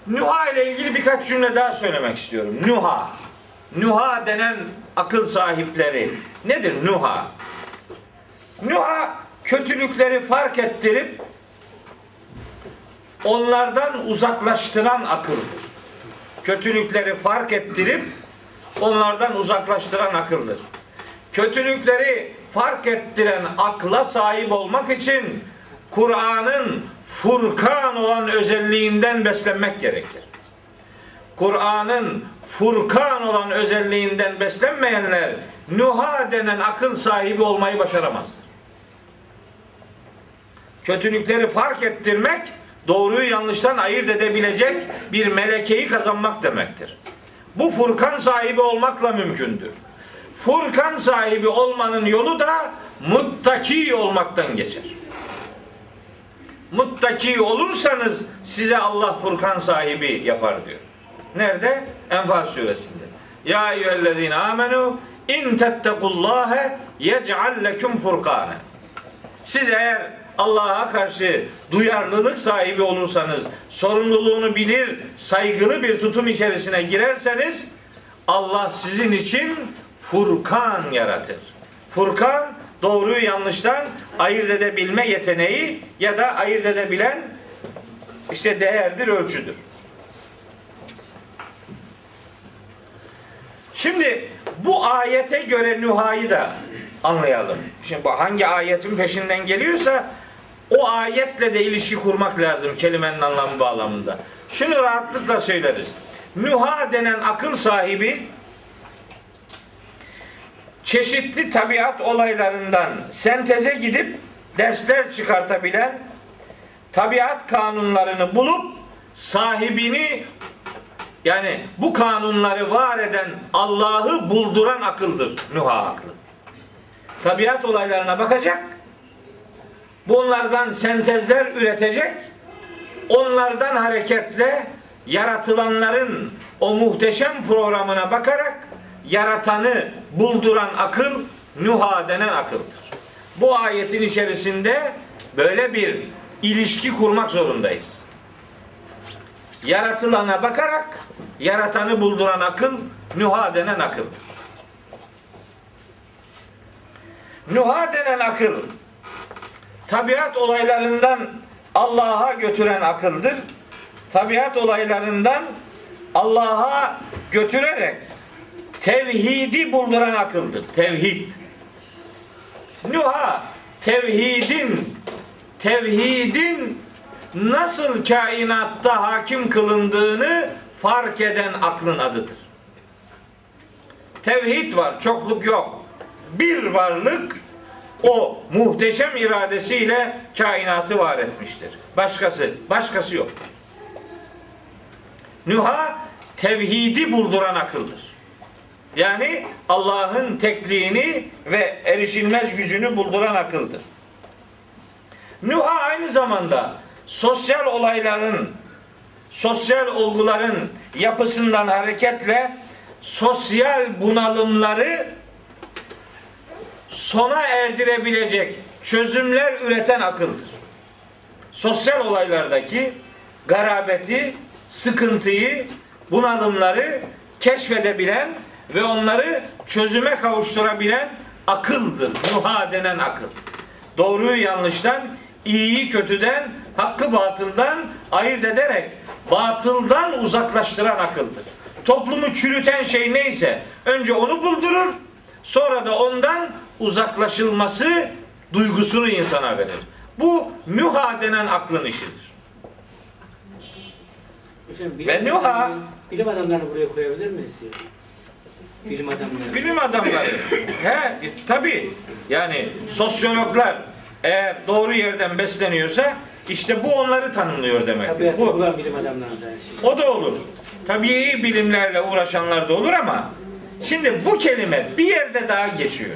Nuh'a ile ilgili birkaç cümle daha söylemek istiyorum. Nuh'a. Nuh'a denen akıl sahipleri. Nedir Nuh'a? Nuh'a kötülükleri fark ettirip onlardan uzaklaştıran akıldır. Kötülükleri fark ettirip onlardan uzaklaştıran akıldır. Kötülükleri fark ettiren akla sahip olmak için Kur'an'ın Furkan olan özelliğinden beslenmek gerekir. Kur'an'ın Furkan olan özelliğinden beslenmeyenler Nuha denen akıl sahibi olmayı başaramazlar. Kötülükleri fark ettirmek, doğruyu yanlıştan ayırt edebilecek bir melekeyi kazanmak demektir. Bu Furkan sahibi olmakla mümkündür. Furkan sahibi olmanın yolu da muttaki olmaktan geçer. Muttaki olursanız size Allah Furkan sahibi yapar diyor. Nerede? Enfal suresinde. Ya eyyühellezine amenu in tettekullâhe yec'al leküm furkâne. Siz eğer Allah'a karşı duyarlılık sahibi olursanız, sorumluluğunu bilir, saygılı bir tutum içerisine girerseniz Allah sizin için Furkan yaratır. Furkan doğruyu yanlıştan ayırt edebilme yeteneği ya da ayırt edebilen işte değerdir, ölçüdür. Şimdi bu ayete göre Nuha'yı da anlayalım. Şimdi bu hangi ayetin peşinden geliyorsa o ayetle de ilişki kurmak lazım kelimenin anlamı bağlamında. Şunu rahatlıkla söyleriz. Nuha denen akıl sahibi çeşitli tabiat olaylarından senteze gidip dersler çıkartabilen tabiat kanunlarını bulup sahibini yani bu kanunları var eden Allah'ı bulduran akıldır Nuha aklı. Tabiat olaylarına bakacak. Bunlardan sentezler üretecek. Onlardan hareketle yaratılanların o muhteşem programına bakarak yaratanı bulduran akıl Nuha denen akıldır. Bu ayetin içerisinde böyle bir ilişki kurmak zorundayız. yaratılana bakarak yaratanı bulduran akıl nüha denen akıl. Nüha denen akıl tabiat olaylarından Allah'a götüren akıldır. Tabiat olaylarından Allah'a götürerek tevhidi bulduran akıldır. Tevhid. Nuha tevhidin tevhidin nasıl kainatta hakim kılındığını fark eden aklın adıdır. Tevhid var, çokluk yok. Bir varlık o muhteşem iradesiyle kainatı var etmiştir. Başkası, başkası yok. Nuha tevhidi bulduran akıldır. Yani Allah'ın tekliğini ve erişilmez gücünü bulduran akıldır. Nuha aynı zamanda sosyal olayların, sosyal olguların yapısından hareketle sosyal bunalımları sona erdirebilecek çözümler üreten akıldır. Sosyal olaylardaki garabeti, sıkıntıyı, bunalımları keşfedebilen ve onları çözüme kavuşturabilen akıldır. Nuha denen akıl. Doğruyu yanlıştan, iyiyi kötüden, hakkı batıldan ayırt ederek batıldan uzaklaştıran akıldır. Toplumu çürüten şey neyse önce onu buldurur, sonra da ondan uzaklaşılması duygusunu insana verir. Bu nuha denen aklın işidir. Hocam, bilim, Ve Nuh'a- bilim adamlarını buraya koyabilir miyiz? Bilim adamları. Bilim adamları. He, tabi. Yani sosyologlar eğer doğru yerden besleniyorsa işte bu onları tanımlıyor demektir. Tabiatı Bu, bulan bilim adamları da o da olur. Tabii bilimlerle uğraşanlar da olur ama şimdi bu kelime bir yerde daha geçiyor.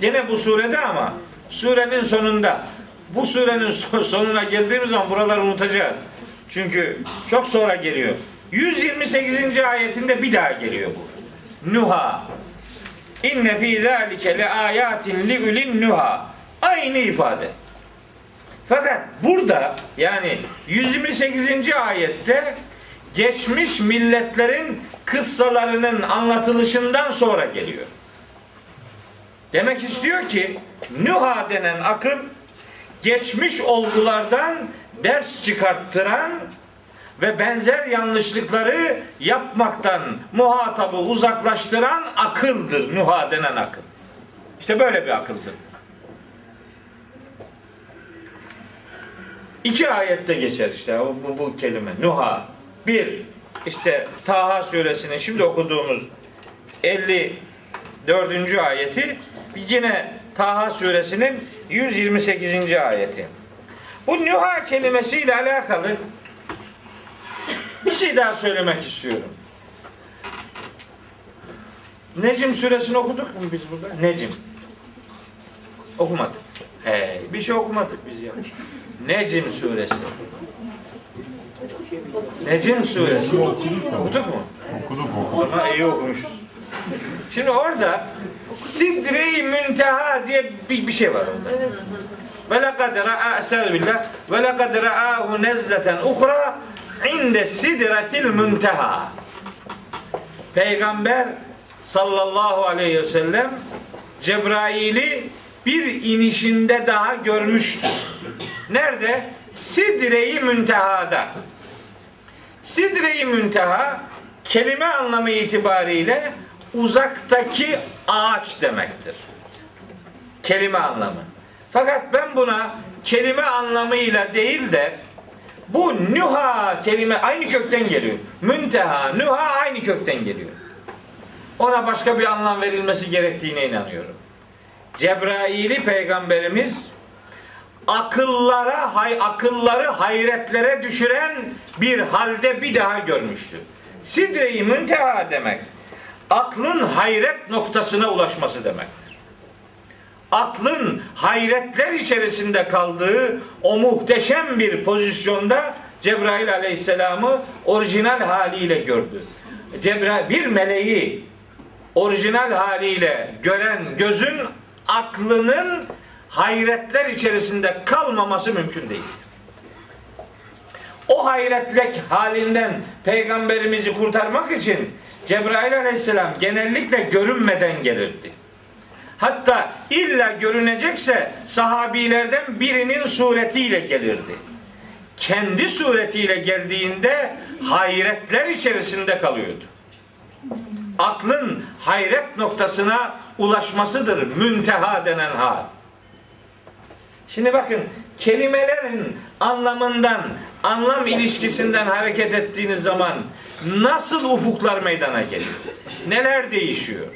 Gene bu surede ama surenin sonunda bu surenin son- sonuna geldiğimiz zaman buraları unutacağız. Çünkü çok sonra geliyor. 128. ayetinde bir daha geliyor bu. Nuha. İnne fî zâlike le âyâtin li ulin nuha. Aynı ifade. Fakat burada yani 128. ayette geçmiş milletlerin kıssalarının anlatılışından sonra geliyor. Demek istiyor ki Nuha denen akıl geçmiş olgulardan ders çıkarttıran ve benzer yanlışlıkları yapmaktan muhatabı uzaklaştıran akıldır. Nuha denen akıl. İşte böyle bir akıldır. İki ayette geçer işte bu, bu, kelime. Nuha. Bir, işte Taha suresinin şimdi okuduğumuz 54. ayeti yine Taha suresinin 128. ayeti. Bu Nuha kelimesiyle alakalı bir şey daha söylemek istiyorum. Necim suresini okuduk mu biz burada? Necim. Okumadık. He, bir şey okumadık biz ya. Necim suresi. Necim suresi. Okuduk mu? Okuduk okuduk. Ama iyi okumuşuz. Şimdi orada Sidre-i Münteha diye bir, bir şey var orada. Ve lekad ra'a estağfirullah ve lekad ra'ahu nezleten uhra inde sidretil münteha. Peygamber sallallahu aleyhi ve sellem Cebrail'i bir inişinde daha görmüştü. Nerede? Sidre-i Münteha'da. Sidre-i Münteha kelime anlamı itibariyle uzaktaki ağaç demektir. Kelime anlamı. Fakat ben buna kelime anlamıyla değil de bu nüha kelime aynı kökten geliyor. Münteha, nüha aynı kökten geliyor. Ona başka bir anlam verilmesi gerektiğine inanıyorum. Cebrail'i peygamberimiz akıllara hay, akılları hayretlere düşüren bir halde bir daha görmüştür. Sidre-i münteha demek aklın hayret noktasına ulaşması demektir. Aklın hayretler içerisinde kaldığı o muhteşem bir pozisyonda Cebrail aleyhisselamı orijinal haliyle gördü. Cebrail bir meleği orijinal haliyle gören gözün aklının hayretler içerisinde kalmaması mümkün değil. O hayretlek halinden peygamberimizi kurtarmak için Cebrail aleyhisselam genellikle görünmeden gelirdi. Hatta illa görünecekse sahabilerden birinin suretiyle gelirdi. Kendi suretiyle geldiğinde hayretler içerisinde kalıyordu. Aklın hayret noktasına ulaşmasıdır münteha denen hal. Şimdi bakın kelimelerin anlamından, anlam ilişkisinden hareket ettiğiniz zaman nasıl ufuklar meydana geliyor? Neler değişiyor?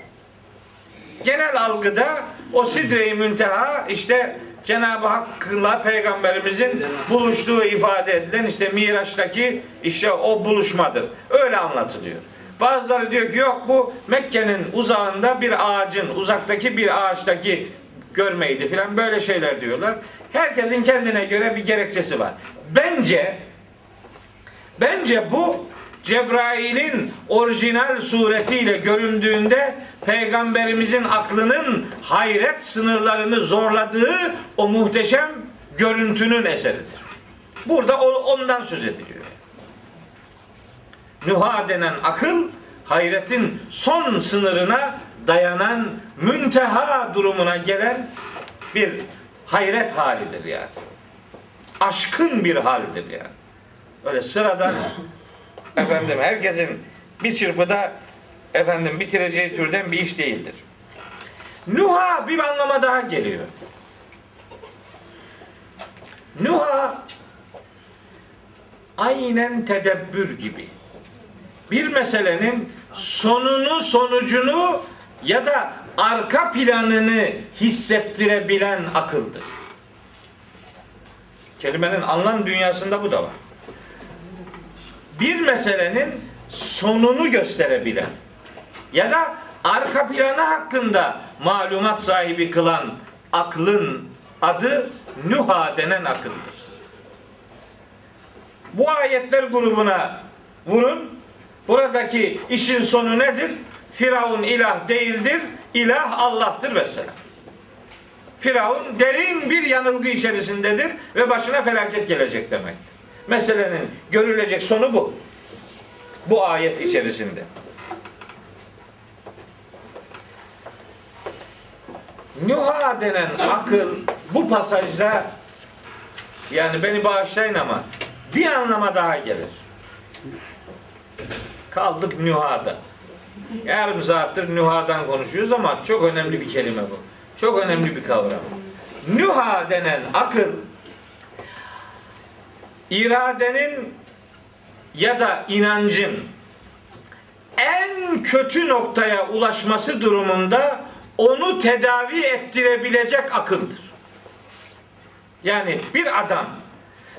Genel algıda o sidre-i münteha işte Cenab-ı Hakk'la peygamberimizin buluştuğu ifade edilen işte Miraç'taki işte o buluşmadır. Öyle anlatılıyor. Bazıları diyor ki yok bu Mekke'nin uzağında bir ağacın, uzaktaki bir ağaçtaki görmeydi filan böyle şeyler diyorlar. Herkesin kendine göre bir gerekçesi var. Bence bence bu Cebrail'in orijinal suretiyle göründüğünde peygamberimizin aklının hayret sınırlarını zorladığı o muhteşem görüntünün eseridir. Burada ondan söz ediliyor. Nuha denen akıl hayretin son sınırına dayanan münteha durumuna gelen bir hayret halidir yani. Aşkın bir haldir yani. Öyle sıradan efendim herkesin bir çırpıda efendim bitireceği türden bir iş değildir. Nuha bir anlama daha geliyor. Nuha aynen tedebbür gibi. Bir meselenin sonunu, sonucunu ya da arka planını hissettirebilen akıldır. Kelimenin anlam dünyasında bu da var. Bir meselenin sonunu gösterebilen ya da arka planı hakkında malumat sahibi kılan aklın adı Nuha denen akıldır. Bu ayetler grubuna vurun. Buradaki işin sonu nedir? Firavun ilah değildir. İlah Allah'tır vesselam. Firavun derin bir yanılgı içerisindedir ve başına felaket gelecek demektir. Meselenin görülecek sonu bu. Bu ayet içerisinde. Nuha denen akıl bu pasajda yani beni bağışlayın ama bir anlama daha gelir. Kaldık Nuha'da. Yarım saattir Nuha'dan konuşuyoruz ama çok önemli bir kelime bu. Çok önemli bir kavram. Nuha denen akıl iradenin ya da inancın en kötü noktaya ulaşması durumunda onu tedavi ettirebilecek akıldır. Yani bir adam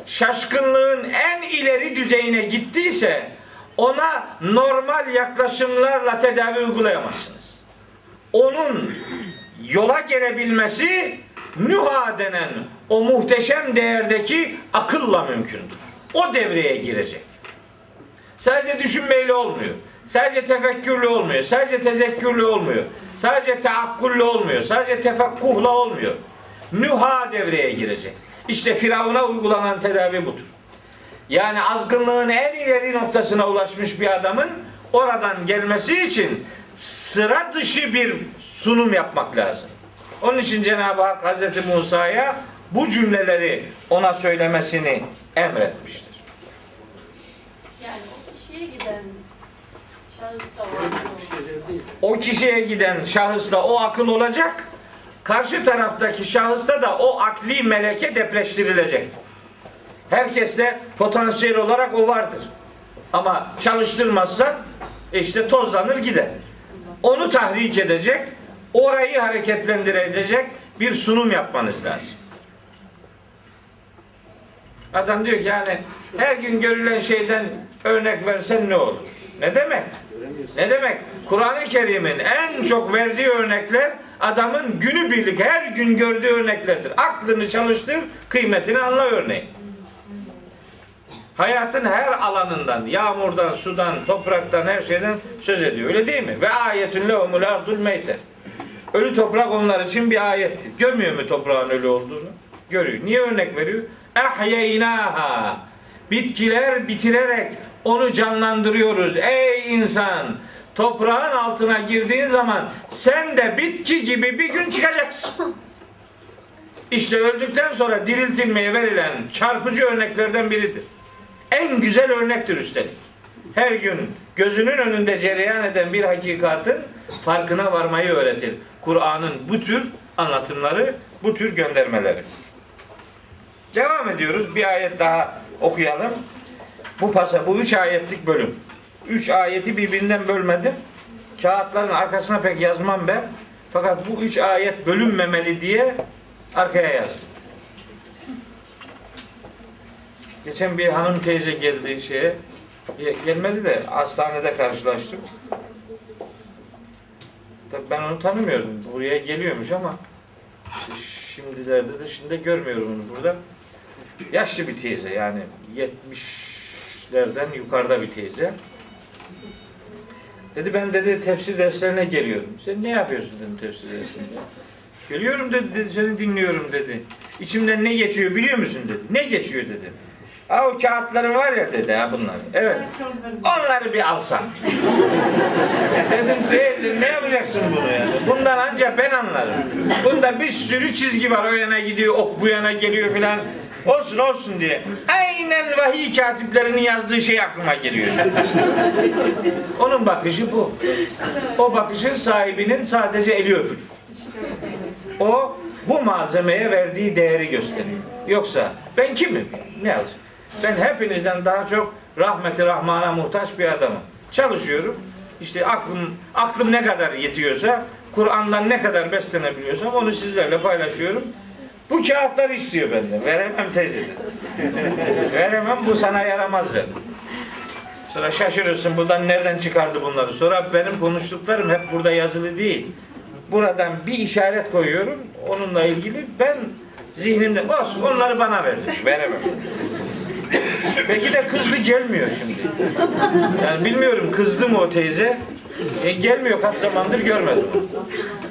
şaşkınlığın en ileri düzeyine gittiyse ona normal yaklaşımlarla tedavi uygulayamazsınız. Onun yola gelebilmesi nüha denen o muhteşem değerdeki akılla mümkündür. O devreye girecek. Sadece düşünmeyle olmuyor. Sadece tefekkürlü olmuyor. Sadece tezekkürlü olmuyor. Sadece teakkulle olmuyor. Sadece tefekkuhla olmuyor. Nüha devreye girecek. İşte Firavun'a uygulanan tedavi budur. Yani azgınlığın en ileri noktasına ulaşmış bir adamın oradan gelmesi için sıra dışı bir sunum yapmak lazım. Onun için Cenab-ı Hak Hazreti Musa'ya bu cümleleri ona söylemesini emretmiştir. Yani o kişiye giden şahıs da. O kişiye giden şahısla o akıl olacak. Karşı taraftaki şahısta da o akli meleke depreştirilecek. Herkeste potansiyel olarak o vardır. Ama çalıştırmazsa işte tozlanır gider. Onu tahrik edecek, orayı hareketlendirecek bir sunum yapmanız lazım. Adam diyor ki yani her gün görülen şeyden örnek versen ne olur? Ne demek? Ne demek? Kur'an-ı Kerim'in en çok verdiği örnekler adamın günübirlik her gün gördüğü örneklerdir. Aklını çalıştır, kıymetini anla örneğin. Hayatın her alanından, yağmurdan, sudan, topraktan, her şeyden söz ediyor. Öyle değil mi? Ve ayetün lehumul ardul meyte. Ölü toprak onlar için bir ayettir. Görmüyor mu toprağın ölü olduğunu? Görüyor. Niye örnek veriyor? Ehyeynaha. bitkiler bitirerek onu canlandırıyoruz. Ey insan! Toprağın altına girdiğin zaman sen de bitki gibi bir gün çıkacaksın. İşte öldükten sonra diriltilmeye verilen çarpıcı örneklerden biridir. En güzel örnektir üstelik. Her gün gözünün önünde cereyan eden bir hakikatin farkına varmayı öğretir. Kur'an'ın bu tür anlatımları, bu tür göndermeleri. Devam ediyoruz. Bir ayet daha okuyalım. Bu pasa, bu üç ayetlik bölüm. Üç ayeti birbirinden bölmedim. Kağıtların arkasına pek yazmam ben. Fakat bu üç ayet bölünmemeli diye arkaya yazdım. Geçen bir hanım teyze geldi şeye. Ge- Gelmedi de hastanede karşılaştık. Tabii ben onu tanımıyordum. Buraya geliyormuş ama şimdilerde de şimdi de görmüyorum onu burada. Yaşlı bir teyze yani 70'lerden yukarıda bir teyze. Dedi ben dedi tefsir derslerine geliyorum. Sen ne yapıyorsun dedim tefsir dersinde. Geliyorum dedi, dedi, seni dinliyorum dedi. İçimden ne geçiyor biliyor musun dedi. Ne geçiyor dedim. Ha o kağıtların var ya dedi ha bunlar. Evet. Onları bir alsan. dedim teyze ne yapacaksın bunu yani? Bundan ancak ben anlarım. Bunda bir sürü çizgi var. O yana gidiyor, ok bu yana geliyor filan. Olsun olsun diye. Aynen vahiy katiplerinin yazdığı şey aklıma geliyor. Onun bakışı bu. O bakışın sahibinin sadece eli öpülür. O bu malzemeye verdiği değeri gösteriyor. Yoksa ben kimim? Ne yapacağım? Ben hepinizden daha çok rahmeti rahmana muhtaç bir adamım. Çalışıyorum. İşte aklım aklım ne kadar yetiyorsa, Kur'an'dan ne kadar beslenebiliyorsam onu sizlerle paylaşıyorum. Bu kağıtlar istiyor benden. Veremem teyze. Veremem bu sana yaramaz dedim. Sonra şaşırırsın buradan nereden çıkardı bunları. Sonra benim konuştuklarım hep burada yazılı değil. Buradan bir işaret koyuyorum. Onunla ilgili ben zihnimde olsun onları bana ver. dedim. Veremem. Peki de kızdı gelmiyor şimdi. Yani bilmiyorum kızdı mı o teyze? E, gelmiyor kaç zamandır görmedim.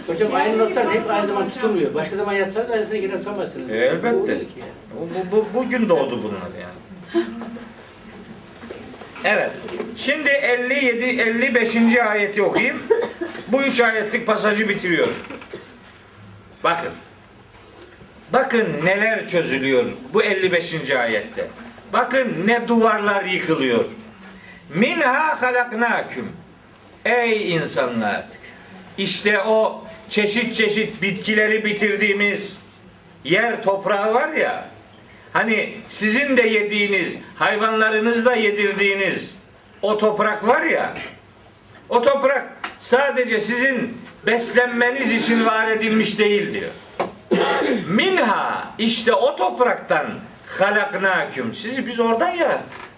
Hocam aynı notlar hep aynı zaman tutulmuyor. Başka zaman yapsanız aynısını yine tutamazsınız. E, elbette. Bu, bu- bugün doğdu bunlar yani. Evet. Şimdi 57 55. ayeti okuyayım. Bu üç ayetlik pasajı bitiriyorum. Bakın. Bakın neler çözülüyor bu 55. ayette. Bakın ne duvarlar yıkılıyor. Minha halaknaküm. Ey insanlar. İşte o çeşit çeşit bitkileri bitirdiğimiz yer toprağı var ya. Hani sizin de yediğiniz, hayvanlarınız da yedirdiğiniz o toprak var ya. O toprak sadece sizin beslenmeniz için var edilmiş değil diyor. Minha işte o topraktan halaknaküm. Sizi biz oradan yarattık.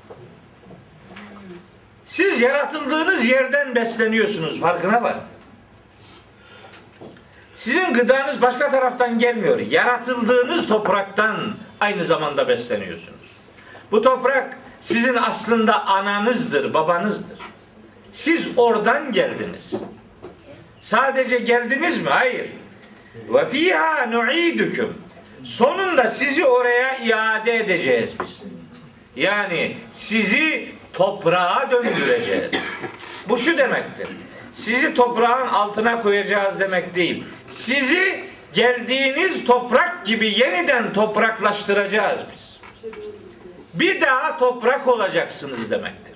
Siz yaratıldığınız yerden besleniyorsunuz. Farkına var. Sizin gıdanız başka taraftan gelmiyor. Yaratıldığınız topraktan aynı zamanda besleniyorsunuz. Bu toprak sizin aslında ananızdır, babanızdır. Siz oradan geldiniz. Sadece geldiniz mi? Hayır. Ve fiha nu'idukum. Sonunda sizi oraya iade edeceğiz biz. Yani sizi toprağa döndüreceğiz. Bu şu demektir. Sizi toprağın altına koyacağız demek değil. Sizi geldiğiniz toprak gibi yeniden topraklaştıracağız biz. Bir daha toprak olacaksınız demektir.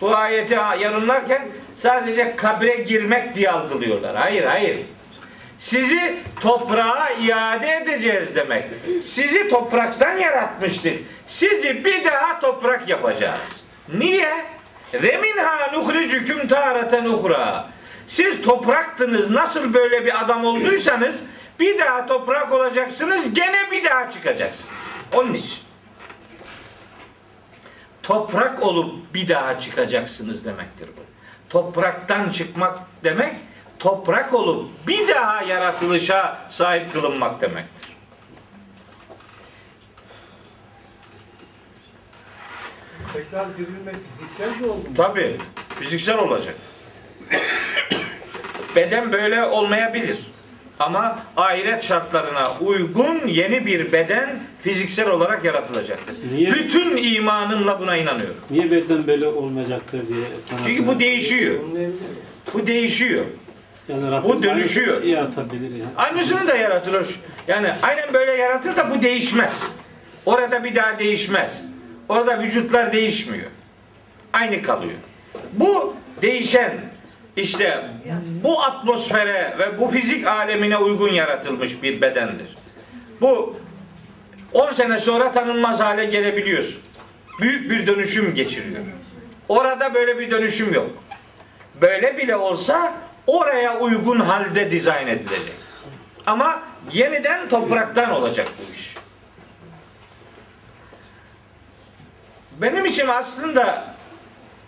Bu ayeti yorumlarken sadece kabre girmek diye algılıyorlar. Hayır, hayır. Sizi toprağa iade edeceğiz demek. Sizi topraktan yaratmıştık. Sizi bir daha toprak yapacağız. Niye? Ve minha nuhricüküm tareten uhra. Siz topraktınız. Nasıl böyle bir adam olduysanız bir daha toprak olacaksınız. Gene bir daha çıkacaksınız. Onun için. Toprak olup bir daha çıkacaksınız demektir bu. Topraktan çıkmak demek toprak olup bir daha yaratılışa sahip kılınmak demektir. Tekrar dirilme fiziksel mi oldu? Tabi fiziksel olacak. Beden böyle olmayabilir. Ama ahiret şartlarına uygun yeni bir beden fiziksel olarak yaratılacaktır. Niye? Bütün imanımla buna inanıyorum. Niye birden böyle olmayacaktır diye. Çünkü bu değişiyor. Bu değişiyor. Yani Rabbim bu dönüşüyor. Yaratabilir yani. Aynısını da yaratılır. Yani aynen böyle yaratır da bu değişmez. Orada bir daha değişmez. Orada vücutlar değişmiyor. Aynı kalıyor. Bu değişen işte bu atmosfere ve bu fizik alemine uygun yaratılmış bir bedendir. Bu 10 sene sonra tanınmaz hale gelebiliyorsun. Büyük bir dönüşüm geçiriyor. Orada böyle bir dönüşüm yok. Böyle bile olsa oraya uygun halde dizayn edilecek. Ama yeniden topraktan olacak bu iş. Benim için aslında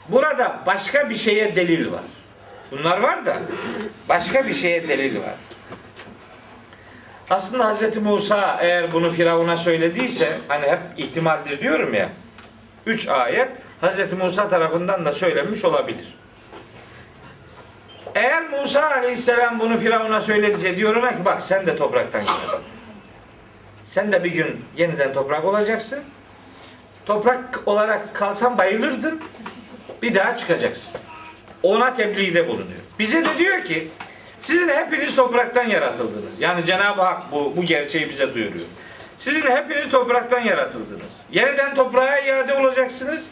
burada başka bir şeye delil var. Bunlar var da başka bir şeye delil var. Aslında Hz. Musa eğer bunu Firavun'a söylediyse hani hep ihtimaldir diyorum ya. Üç ayet Hz. Musa tarafından da söylenmiş olabilir. Eğer Musa Aleyhisselam bunu Firavun'a söylediyse diyor ona ki bak sen de topraktan yaratıldın. Sen de bir gün yeniden toprak olacaksın. Toprak olarak kalsan bayılırdın. Bir daha çıkacaksın. Ona tebliğde bulunuyor. Bize de diyor ki sizin hepiniz topraktan yaratıldınız. Yani Cenab-ı Hak bu, bu gerçeği bize duyuruyor. Sizin hepiniz topraktan yaratıldınız. Yeniden toprağa iade olacaksınız.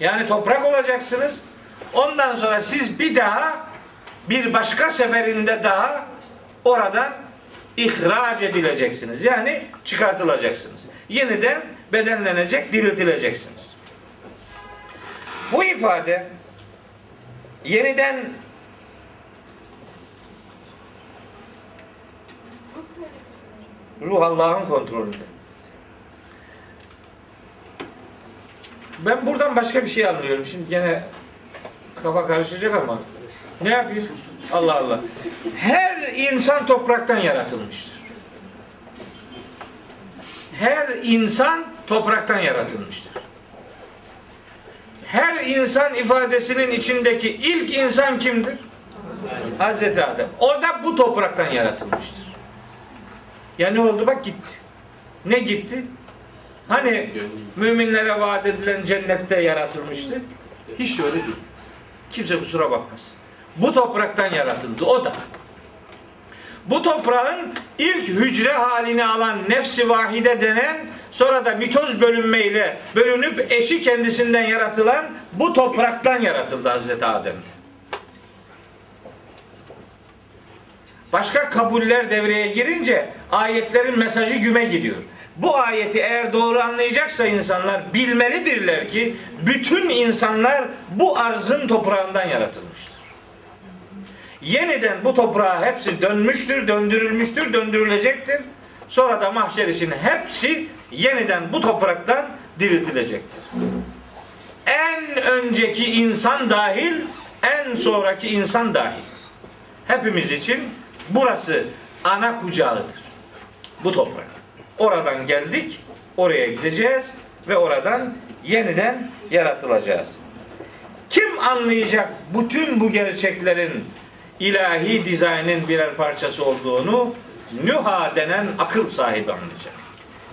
Yani toprak olacaksınız. Ondan sonra siz bir daha bir başka seferinde daha oradan ihraç edileceksiniz. Yani çıkartılacaksınız. Yeniden bedenlenecek, diriltileceksiniz. Bu ifade yeniden ruh Allah'ın kontrolünde. Ben buradan başka bir şey anlıyorum. Şimdi gene kafa karışacak ama ne yapayım? Allah Allah. Her insan topraktan yaratılmıştır. Her insan topraktan yaratılmıştır. Her insan ifadesinin içindeki ilk insan kimdir? Hazreti Adem. O da bu topraktan yaratılmıştır. Ya ne oldu? Bak gitti. Ne gitti? Hani müminlere vaat edilen cennette yaratılmıştı? Hiç öyle değil. Kimse kusura bakmasın. Bu topraktan yaratıldı o da. Bu toprağın ilk hücre halini alan nefsi vahide denen sonra da mitoz bölünmeyle bölünüp eşi kendisinden yaratılan bu topraktan yaratıldı Hazreti Adem. Başka kabuller devreye girince ayetlerin mesajı güme gidiyor. Bu ayeti eğer doğru anlayacaksa insanlar bilmelidirler ki bütün insanlar bu arzın toprağından yaratılmıştır. Yeniden bu toprağa hepsi dönmüştür, döndürülmüştür, döndürülecektir. Sonra da mahşer için hepsi yeniden bu topraktan diriltilecektir. En önceki insan dahil, en sonraki insan dahil. Hepimiz için burası ana kucağıdır. Bu toprak. Oradan geldik, oraya gideceğiz ve oradan yeniden yaratılacağız. Kim anlayacak bütün bu gerçeklerin ilahi dizaynın birer parçası olduğunu nüha denen akıl sahibi anlayacak.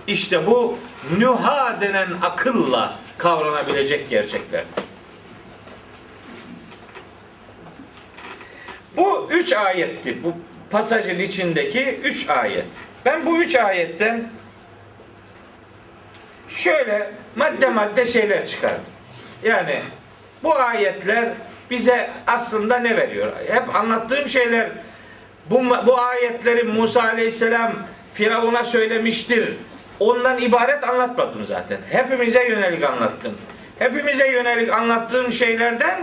İşte bu nüha denen akılla kavranabilecek gerçekler. Bu üç ayetti. Bu pasajın içindeki üç ayet. Ben bu üç ayetten şöyle madde madde şeyler çıkardım. Yani bu ayetler bize aslında ne veriyor? Hep anlattığım şeyler bu, bu ayetleri Musa Aleyhisselam Firavun'a söylemiştir. Ondan ibaret anlatmadım zaten. Hepimize yönelik anlattım. Hepimize yönelik anlattığım şeylerden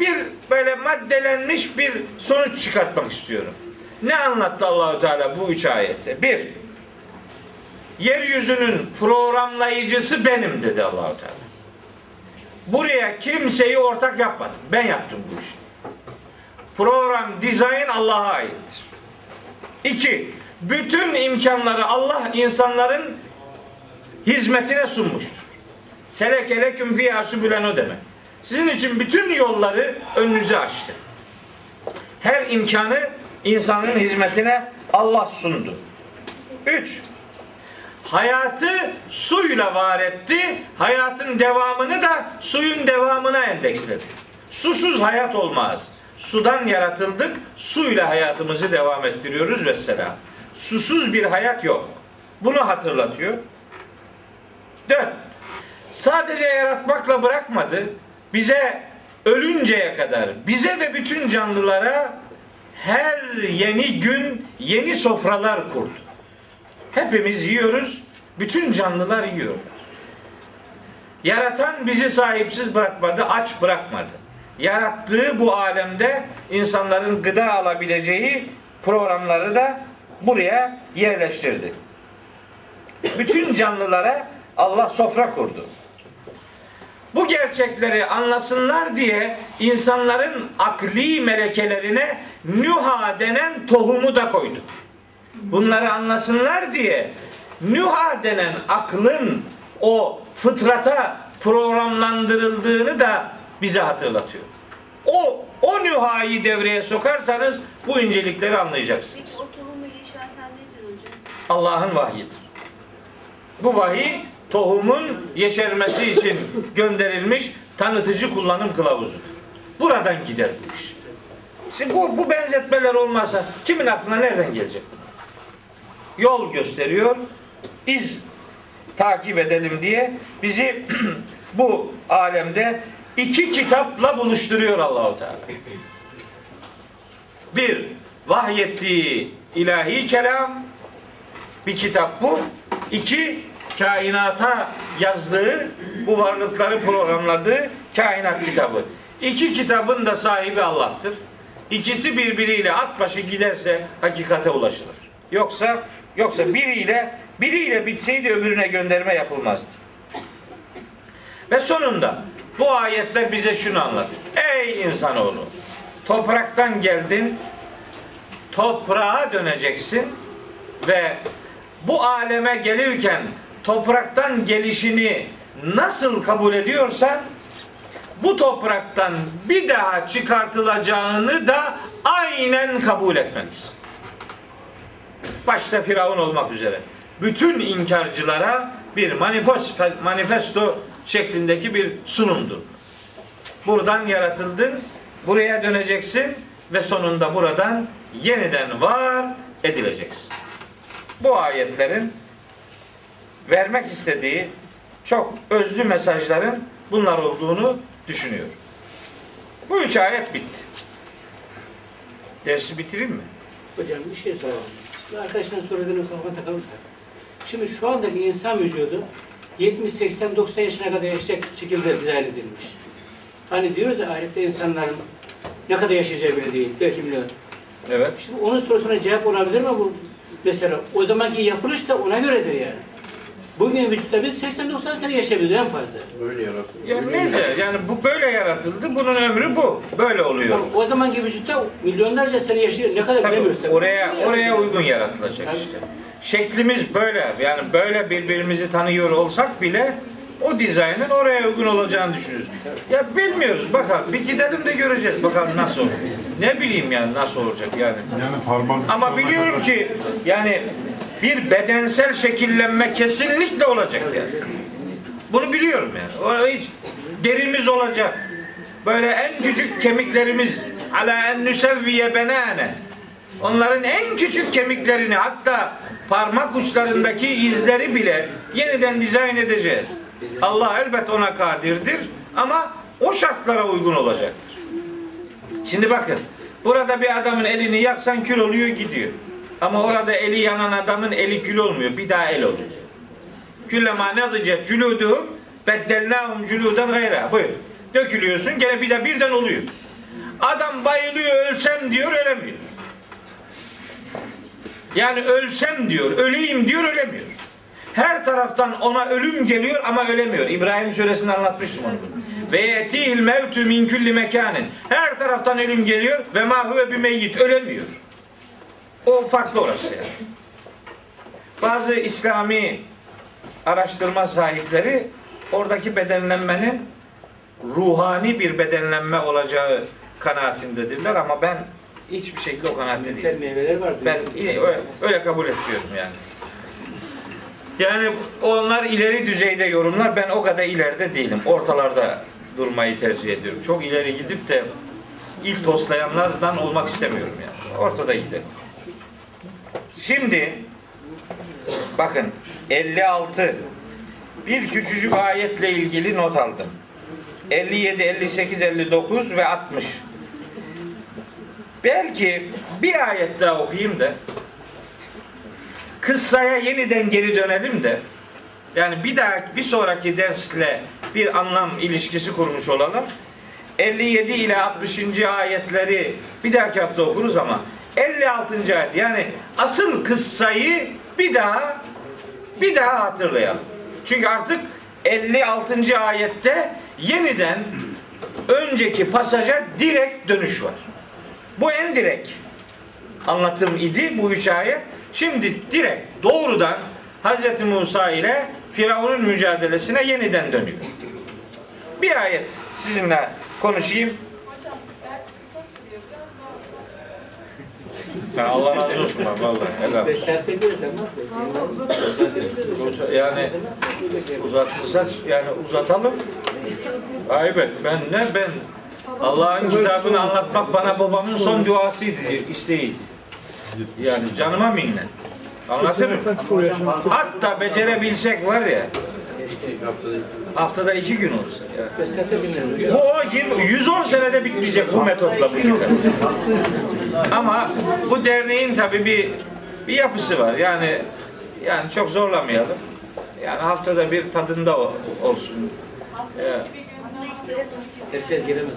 bir böyle maddelenmiş bir sonuç çıkartmak istiyorum. Ne anlattı Allahu Teala bu üç ayette? Bir, yeryüzünün programlayıcısı benim dedi Allahu Teala. Buraya kimseyi ortak yapmadım. Ben yaptım bu işi. Program, dizayn Allah'a aittir. İki, bütün imkanları Allah insanların hizmetine sunmuştur. Selekele küm fiyâ sübülen o demek. Sizin için bütün yolları önünüze açtı. Her imkanı insanın hizmetine Allah sundu. Üç, hayatı suyla var etti. Hayatın devamını da suyun devamına endeksledi. Susuz hayat olmaz. Sudan yaratıldık, suyla hayatımızı devam ettiriyoruz ve selam. Susuz bir hayat yok. Bunu hatırlatıyor. Dört, sadece yaratmakla bırakmadı. Bize ölünceye kadar, bize ve bütün canlılara her yeni gün yeni sofralar kurdu. Hepimiz yiyoruz, bütün canlılar yiyor. Yaratan bizi sahipsiz bırakmadı, aç bırakmadı. Yarattığı bu alemde insanların gıda alabileceği programları da buraya yerleştirdi. Bütün canlılara Allah sofra kurdu. Bu gerçekleri anlasınlar diye insanların akli melekelerine nüha denen tohumu da koydu. Bunları anlasınlar diye nüha denen aklın o fıtrata programlandırıldığını da bize hatırlatıyor. O o nühayı devreye sokarsanız bu incelikleri anlayacaksınız. Allah'ın vahyidir. Bu vahiy tohumun yeşermesi için gönderilmiş tanıtıcı kullanım kılavuzudur. Buradan gider bu iş. Şimdi bu, bu benzetmeler olmazsa kimin aklına nereden gelecek? Yol gösteriyor, iz takip edelim diye bizi bu alemde iki kitapla buluşturuyor Allahu Teala. Bir, vahyettiği ilahi kelam, bir kitap bu. İki, kainata yazdığı, bu varlıkları programladığı kainat kitabı. İki kitabın da sahibi Allah'tır. İkisi birbiriyle at başı giderse hakikate ulaşılır. Yoksa yoksa biriyle biriyle bitseydi öbürüne gönderme yapılmazdı. Ve sonunda bu ayetler bize şunu anlatıyor. Ey insanoğlu, topraktan geldin, toprağa döneceksin ve bu aleme gelirken topraktan gelişini nasıl kabul ediyorsan bu topraktan bir daha çıkartılacağını da aynen kabul etmelisin. Başta Firavun olmak üzere. Bütün inkarcılara bir manifesto, manifesto şeklindeki bir sunumdu. Buradan yaratıldın, buraya döneceksin ve sonunda buradan yeniden var edileceksin. Bu ayetlerin vermek istediği çok özlü mesajların bunlar olduğunu düşünüyorum. Bu üç ayet bitti. Dersi bitireyim mi? Hocam bir şey soralım. Arkadaşların sorularını kafama takalım. Şimdi şu andaki insan vücudu 70, 80, 90 yaşına kadar yaşayacak şekilde dizayn edilmiş. Hani diyoruz ya ahirette insanların ne kadar yaşayacağı belli değil. Belki milyon. Evet. Şimdi onun sorusuna cevap olabilir mi bu? Mesela o zamanki yapılış da ona göredir yani. Bugün vücutta biz 80-90 sene yaşayabiliriz en fazla. Ya neyse yani bu böyle yaratıldı. Bunun ömrü bu. Böyle oluyor. Ama o zamanki vücutta milyonlarca sene yaşıyor. Ne kadar Tabii bilemiyoruz. tabii. oraya oraya uygun yaratılacak işte. Şeklimiz böyle. Yani böyle birbirimizi tanıyor olsak bile o dizaynın oraya uygun olacağını düşünürüz. Ya bilmiyoruz. Bakalım bir gidelim de göreceğiz. Bakalım nasıl olur. Ne bileyim yani nasıl olacak yani. Yani parmak Ama biliyorum ki yani bir bedensel şekillenme kesinlikle olacak yani. Bunu biliyorum yani. O hiç derimiz olacak. Böyle en küçük kemiklerimiz ala en nüsevviye benane. Onların en küçük kemiklerini hatta parmak uçlarındaki izleri bile yeniden dizayn edeceğiz. Allah elbet ona kadirdir ama o şartlara uygun olacaktır. Şimdi bakın. Burada bir adamın elini yaksan kül oluyor gidiyor. Ama orada eli yanan adamın eli kül olmuyor. Bir daha el oluyor. Küllema nezice cüludum beddellahum cüluden gayra. Buyur. Dökülüyorsun gene bir de birden oluyor. Adam bayılıyor ölsem diyor ölemiyor. Yani ölsem diyor, öleyim diyor ölemiyor. Her taraftan ona ölüm geliyor ama ölemiyor. İbrahim suresinde anlatmıştım onu. Ve yetihil mevtü min külli mekanin. Her taraftan ölüm geliyor ve ma huve bir meyyit. Ölemiyor. O farklı orası yani. Bazı İslami araştırma sahipleri oradaki bedenlenmenin ruhani bir bedenlenme olacağı kanaatindedirler ama ben hiçbir şekilde o kanaatte değilim. meyveler var. Ben öyle, öyle kabul etmiyorum yani. Yani onlar ileri düzeyde yorumlar. Ben o kadar ileride değilim. Ortalarda durmayı tercih ediyorum. Çok ileri gidip de ilk toslayanlardan olmak istemiyorum yani. Ortada gidelim. Şimdi bakın 56 bir küçücük ayetle ilgili not aldım. 57, 58, 59 ve 60. Belki bir ayet daha okuyayım da kıssaya yeniden geri dönelim de yani bir daha bir sonraki dersle bir anlam ilişkisi kurmuş olalım. 57 ile 60. ayetleri bir dahaki hafta okuruz ama 56. ayet yani asıl kıssayı bir daha bir daha hatırlayalım. Çünkü artık 56. ayette yeniden önceki pasaja direkt dönüş var. Bu en direkt anlatım idi bu üç ayet. Şimdi direkt doğrudan Hz. Musa ile Firavun'un mücadelesine yeniden dönüyor. Bir ayet sizinle konuşayım. Hocam ders kısa sürüyor. Biraz daha Ya Allah razı olsun bak vallahi. helal olsun. Yani uzatırsak yani uzatalım. Ayıp. Ben ne ben Allah'ın kitabını anlatmak bana babamın son duasıydı, isteğiydi. Yani canıma minnet. Anlatır mı? Hatta becerebilsek var ya haftada iki gün olsa. Bu o 20, 110 senede bitmeyecek bu metotla bu kitap. Ama bu derneğin tabii bir bir yapısı var. Yani yani çok zorlamayalım. Yani haftada bir tadında olsun. Herkes gelemez.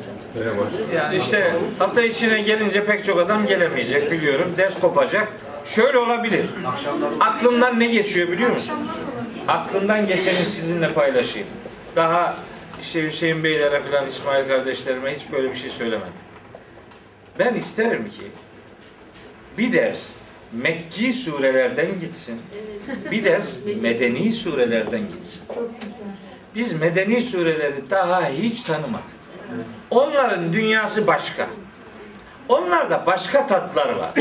Yani işte hafta içine gelince pek çok adam gelemeyecek biliyorum. Ders kopacak. Şöyle olabilir. Aklımdan ne geçiyor biliyor musun? Aklımdan geçeni sizinle paylaşayım. Daha işte Hüseyin Beylere falan İsmail kardeşlerime hiç böyle bir şey söylemedim. Ben isterim ki bir ders Mekki surelerden gitsin. Bir ders medeni surelerden gitsin. Biz medeni sureleri daha hiç tanımadık. Onların dünyası başka. Onlarda başka tatlar var.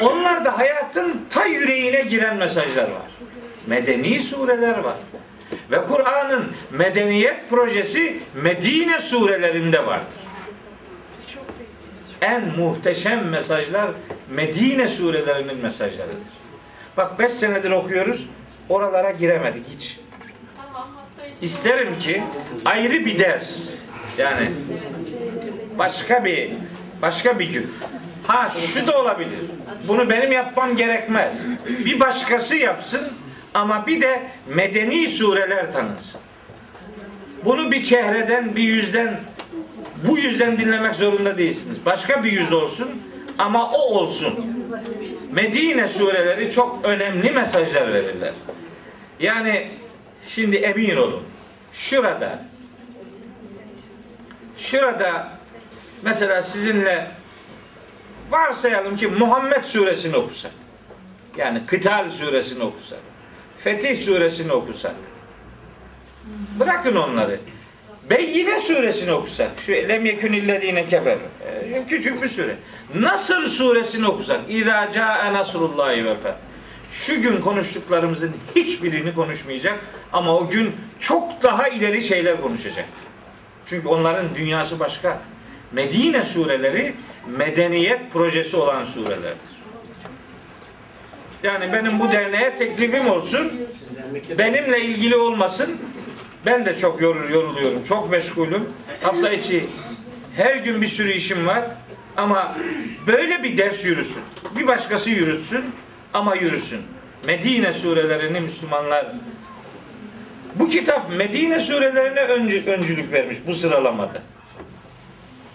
Onlarda hayatın ta yüreğine giren mesajlar var. Medeni sureler var. Ve Kur'an'ın medeniyet projesi Medine surelerinde vardır. En muhteşem mesajlar Medine surelerinin mesajlarıdır. Bak 5 senedir okuyoruz. Oralara giremedik hiç. İsterim ki ayrı bir ders. Yani başka bir başka bir gün. Ha şu da olabilir. Bunu benim yapmam gerekmez. Bir başkası yapsın ama bir de medeni sureler tanınsın. Bunu bir çehreden, bir yüzden bu yüzden dinlemek zorunda değilsiniz. Başka bir yüz olsun ama o olsun. Medine sureleri çok önemli mesajlar verirler. Yani şimdi emin olun. Şurada şurada mesela sizinle varsayalım ki Muhammed suresini okusak. Yani Kıtal suresini okusak. Fetih suresini okusak. Bırakın onları. Beyyine suresini okusak. Şu lem yekun illezine kefer. Ee, Küçük bir sure. Nasır suresini okusak. İzâ câe nasrullahi vel feth. Şu gün konuştuklarımızın hiçbirini konuşmayacak ama o gün çok daha ileri şeyler konuşacak. Çünkü onların dünyası başka. Medine sureleri medeniyet projesi olan surelerdir. Yani benim bu derneğe teklifim olsun. Benimle ilgili olmasın. Ben de çok yorul, yoruluyorum. Çok meşgulüm. Hafta içi her gün bir sürü işim var. Ama böyle bir ders yürüsün. Bir başkası yürütsün ama yürüsün. Medine surelerini Müslümanlar bu kitap Medine surelerine öncü, öncülük vermiş bu sıralamada.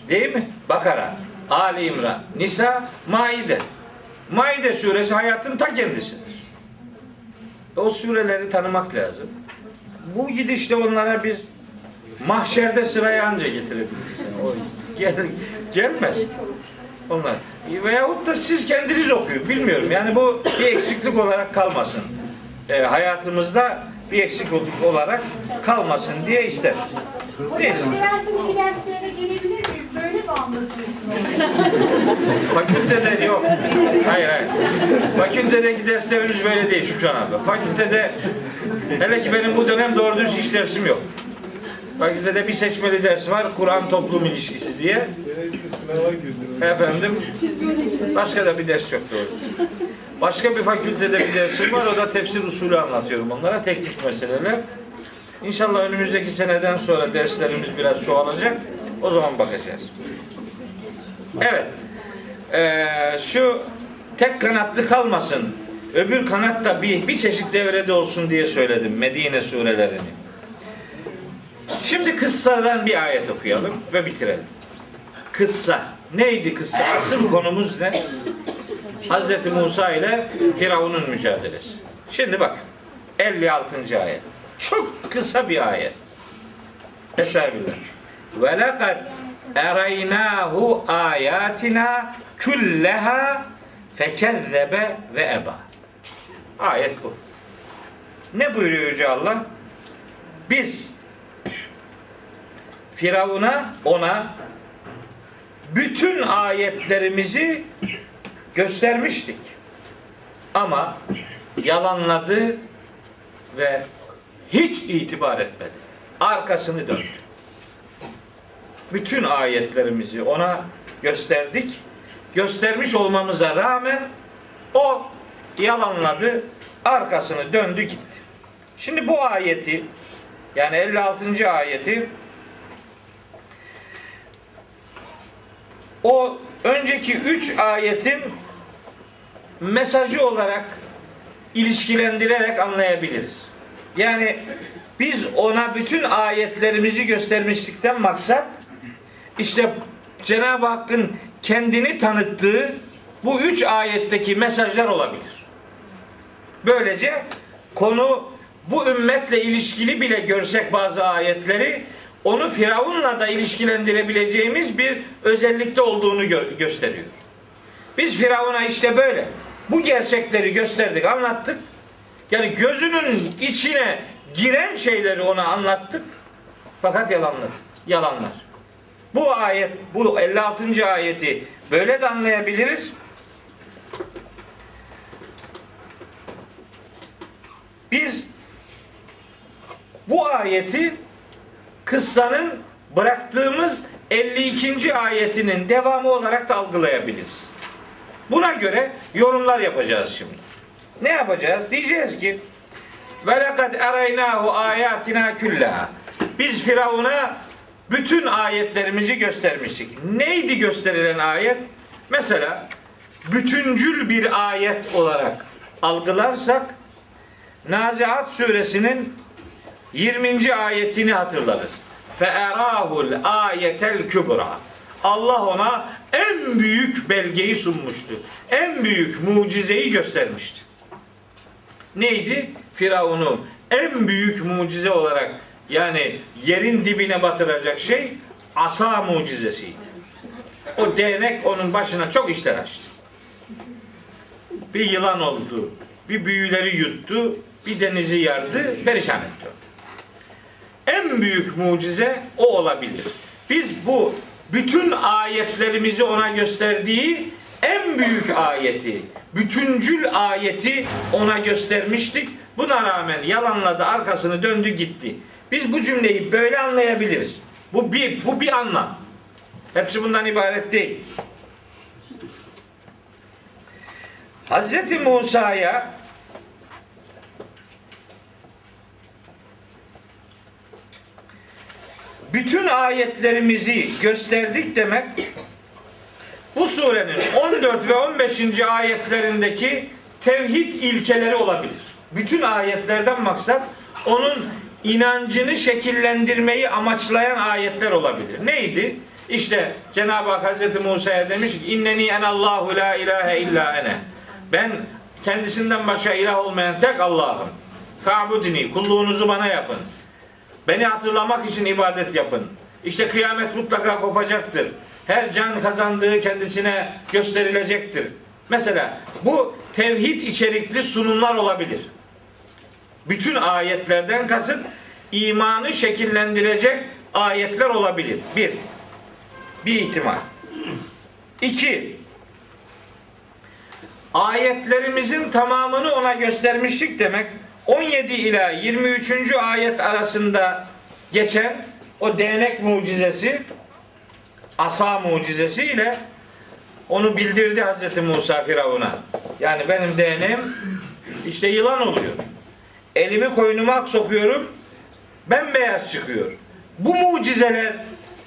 Değil mi? Bakara, Ali İmran, Nisa, Maide. Maide suresi hayatın ta kendisidir. O sureleri tanımak lazım. Bu gidişle onlara biz mahşerde sıraya anca getirebiliriz. Yani o gel, gelmez. Onlar. Veyahut da siz kendiniz okuyun. Bilmiyorum. Yani bu bir eksiklik olarak kalmasın. Ee, hayatımızda bir eksiklik olarak kalmasın diye ister. Neyse. Üniversitedeki derslerine gelebilir miyiz? Böyle mi anlıyoruz? Fakültede yok. Hayır hayır. Fakültedeki derslerimiz böyle değil Şükran abi. Fakültede hele ki benim bu dönem doğru düz hiç dersim yok. Fakültede bir seçmeli ders var. Kur'an toplum ilişkisi diye. Efendim başka da bir ders yok doğru. Başka bir fakültede bir dersim var. O da tefsir usulü anlatıyorum onlara. Teknik meseleler. İnşallah önümüzdeki seneden sonra derslerimiz biraz çoğalacak. O zaman bakacağız. Evet. Ee, şu tek kanatlı kalmasın. Öbür kanat da bir, bir çeşit devrede olsun diye söyledim Medine surelerini. Şimdi kıssadan bir ayet okuyalım ve bitirelim. Kıssa. Neydi kıssa? Asıl konumuz ne? Hazreti Musa ile Firavun'un mücadelesi. Şimdi bak 56. ayet. Çok kısa bir ayet. Estağfirullah. Ve lekad eraynahu ayatina külleha fekezzebe ve eba. Ayet bu. Ne buyuruyor Yüce Allah? Biz Firavun'a ona bütün ayetlerimizi göstermiştik. Ama yalanladı ve hiç itibar etmedi. Arkasını döndü. Bütün ayetlerimizi ona gösterdik. Göstermiş olmamıza rağmen o yalanladı, arkasını döndü gitti. Şimdi bu ayeti yani 56. ayeti o önceki üç ayetin mesajı olarak ilişkilendirerek anlayabiliriz. Yani biz ona bütün ayetlerimizi göstermişlikten maksat işte Cenab-ı Hakk'ın kendini tanıttığı bu üç ayetteki mesajlar olabilir. Böylece konu bu ümmetle ilişkili bile görsek bazı ayetleri onu Firavun'la da ilişkilendirebileceğimiz bir özellikte olduğunu gö- gösteriyor. Biz Firavun'a işte böyle bu gerçekleri gösterdik, anlattık. Yani gözünün içine giren şeyleri ona anlattık. Fakat yalanladı. Yalanlar. Bu ayet, bu 56. ayeti böyle de anlayabiliriz. Biz bu ayeti kıssanın bıraktığımız 52. ayetinin devamı olarak da algılayabiliriz. Buna göre yorumlar yapacağız şimdi. Ne yapacağız? Diyeceğiz ki ve lekad eraynahu ayatina küllaha. Biz Firavun'a bütün ayetlerimizi göstermiştik. Neydi gösterilen ayet? Mesela bütüncül bir ayet olarak algılarsak Naziat suresinin 20. ayetini hatırlarız. Feerahul ayetel kübra. Allah ona en büyük belgeyi sunmuştu. En büyük mucizeyi göstermişti. Neydi? Firavun'u en büyük mucize olarak yani yerin dibine batıracak şey asa mucizesiydi. O değnek onun başına çok işler açtı. Bir yılan oldu, bir büyüleri yuttu, bir denizi yardı, perişan etti. En büyük mucize o olabilir. Biz bu bütün ayetlerimizi ona gösterdiği en büyük ayeti, bütüncül ayeti ona göstermiştik. Buna rağmen yalanladı, arkasını döndü gitti. Biz bu cümleyi böyle anlayabiliriz. Bu bir, bu bir anlam. Hepsi bundan ibaret değil. Hazreti Musa'ya bütün ayetlerimizi gösterdik demek bu surenin 14 ve 15. ayetlerindeki tevhid ilkeleri olabilir. Bütün ayetlerden maksat onun inancını şekillendirmeyi amaçlayan ayetler olabilir. Neydi? İşte Cenab-ı Hak Hazreti Musa'ya demiş ki inneni en Allahu la ilahe illa ene. Ben kendisinden başka ilah olmayan tek Allah'ım. Fa'budini kulluğunuzu bana yapın. Beni hatırlamak için ibadet yapın. İşte kıyamet mutlaka kopacaktır. Her can kazandığı kendisine gösterilecektir. Mesela bu tevhid içerikli sunumlar olabilir. Bütün ayetlerden kasıt imanı şekillendirecek ayetler olabilir. Bir, bir ihtimal. İki, ayetlerimizin tamamını ona göstermişlik demek 17 ila 23. ayet arasında geçen o değnek mucizesi asa mucizesi ile onu bildirdi Hazreti Musa Firavun'a. Yani benim değneğim işte yılan oluyor. Elimi koynuma sokuyorum bembeyaz çıkıyor. Bu mucizeler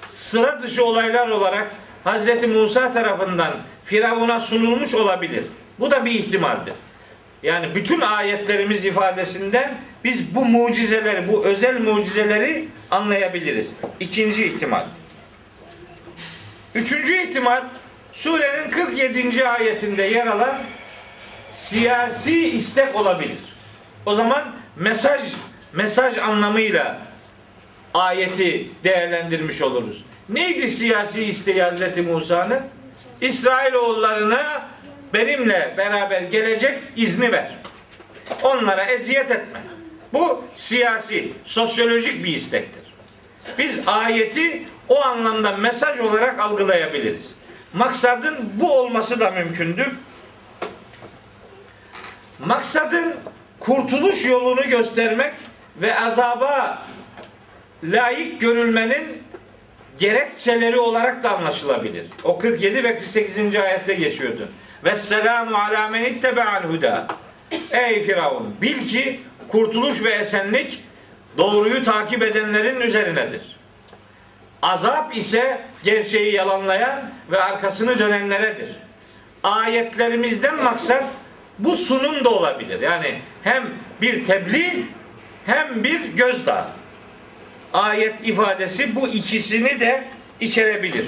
sıra dışı olaylar olarak Hazreti Musa tarafından Firavun'a sunulmuş olabilir. Bu da bir ihtimaldir. Yani bütün ayetlerimiz ifadesinden biz bu mucizeleri, bu özel mucizeleri anlayabiliriz. İkinci ihtimal. Üçüncü ihtimal surenin 47. ayetinde yer alan siyasi istek olabilir. O zaman mesaj mesaj anlamıyla ayeti değerlendirmiş oluruz. Neydi siyasi isteği Hazreti Musa'nın? İsrailoğullarına benimle beraber gelecek izni ver. Onlara eziyet etme. Bu siyasi, sosyolojik bir istektir. Biz ayeti o anlamda mesaj olarak algılayabiliriz. Maksadın bu olması da mümkündür. Maksadın kurtuluş yolunu göstermek ve azaba layık görülmenin gerekçeleri olarak da anlaşılabilir. O 47 ve 48. ayette geçiyordu. Ve selamu ala men ittebe'al huda. Ey Firavun bil ki kurtuluş ve esenlik doğruyu takip edenlerin üzerinedir. Azap ise gerçeği yalanlayan ve arkasını dönenleredir. Ayetlerimizden maksat bu sunum da olabilir. Yani hem bir tebliğ hem bir gözdağı. Ayet ifadesi bu ikisini de içerebilir.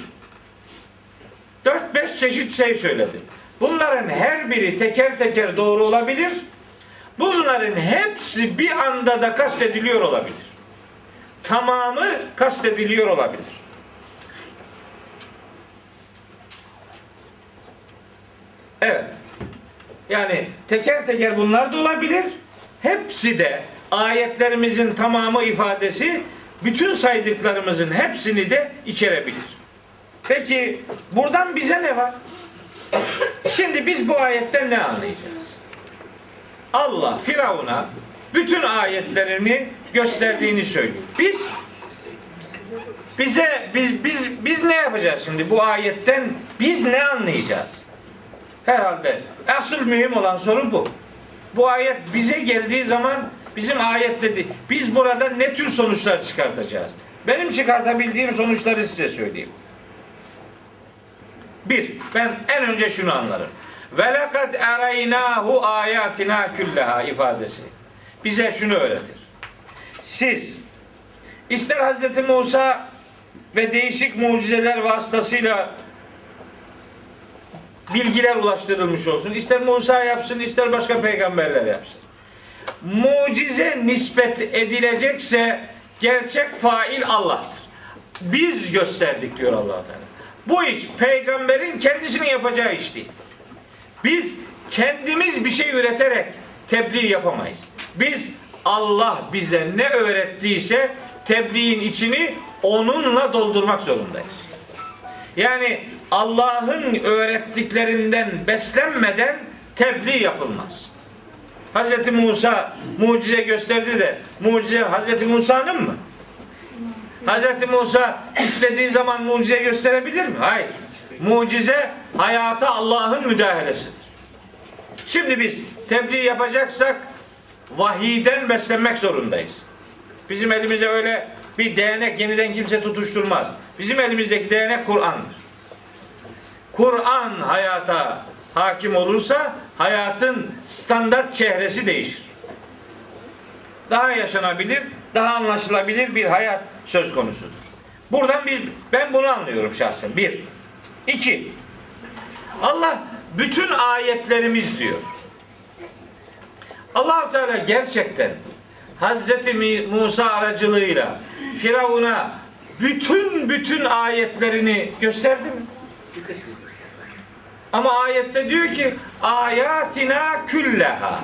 4-5 çeşit şey söyledim. Bunların her biri teker teker doğru olabilir. Bunların hepsi bir anda da kastediliyor olabilir. Tamamı kastediliyor olabilir. Evet. Yani teker teker bunlar da olabilir. Hepsi de ayetlerimizin tamamı ifadesi bütün saydıklarımızın hepsini de içerebilir. Peki buradan bize ne var? Şimdi biz bu ayetten ne anlayacağız? Allah Firavun'a bütün ayetlerini gösterdiğini söylüyor. Biz bize biz biz biz ne yapacağız şimdi bu ayetten biz ne anlayacağız? Herhalde asıl mühim olan soru bu. Bu ayet bize geldiği zaman bizim ayet dedi. Biz burada ne tür sonuçlar çıkartacağız? Benim çıkartabildiğim sonuçları size söyleyeyim. Bir, ben en önce şunu anlarım. Ve lekad ereynahu ayatina külleha ifadesi. Bize şunu öğretir. Siz ister Hazreti Musa ve değişik mucizeler vasıtasıyla bilgiler ulaştırılmış olsun. İster Musa yapsın, ister başka peygamberler yapsın. Mucize nispet edilecekse gerçek fail Allah'tır. Biz gösterdik diyor allah Teala. Bu iş peygamberin kendisinin yapacağı iş değil. Biz kendimiz bir şey üreterek tebliğ yapamayız. Biz Allah bize ne öğrettiyse tebliğin içini onunla doldurmak zorundayız. Yani Allah'ın öğrettiklerinden beslenmeden tebliğ yapılmaz. Hz. Musa mucize gösterdi de mucize Hz. Musa'nın mı? Hz. Musa istediği zaman mucize gösterebilir mi? Hayır. Mucize hayata Allah'ın müdahalesidir. Şimdi biz tebliğ yapacaksak vahiyden beslenmek zorundayız. Bizim elimize öyle bir değnek yeniden kimse tutuşturmaz. Bizim elimizdeki değnek Kur'an'dır. Kur'an hayata hakim olursa hayatın standart çehresi değişir. Daha yaşanabilir, daha anlaşılabilir bir hayat söz konusudur. Buradan bir ben bunu anlıyorum şahsen. Bir. İki. Allah bütün ayetlerimiz diyor. allah Teala gerçekten Hazreti Musa aracılığıyla Firavun'a bütün bütün ayetlerini gösterdi mi? Bir kısmı. Ama ayette diyor ki ayatina külleha.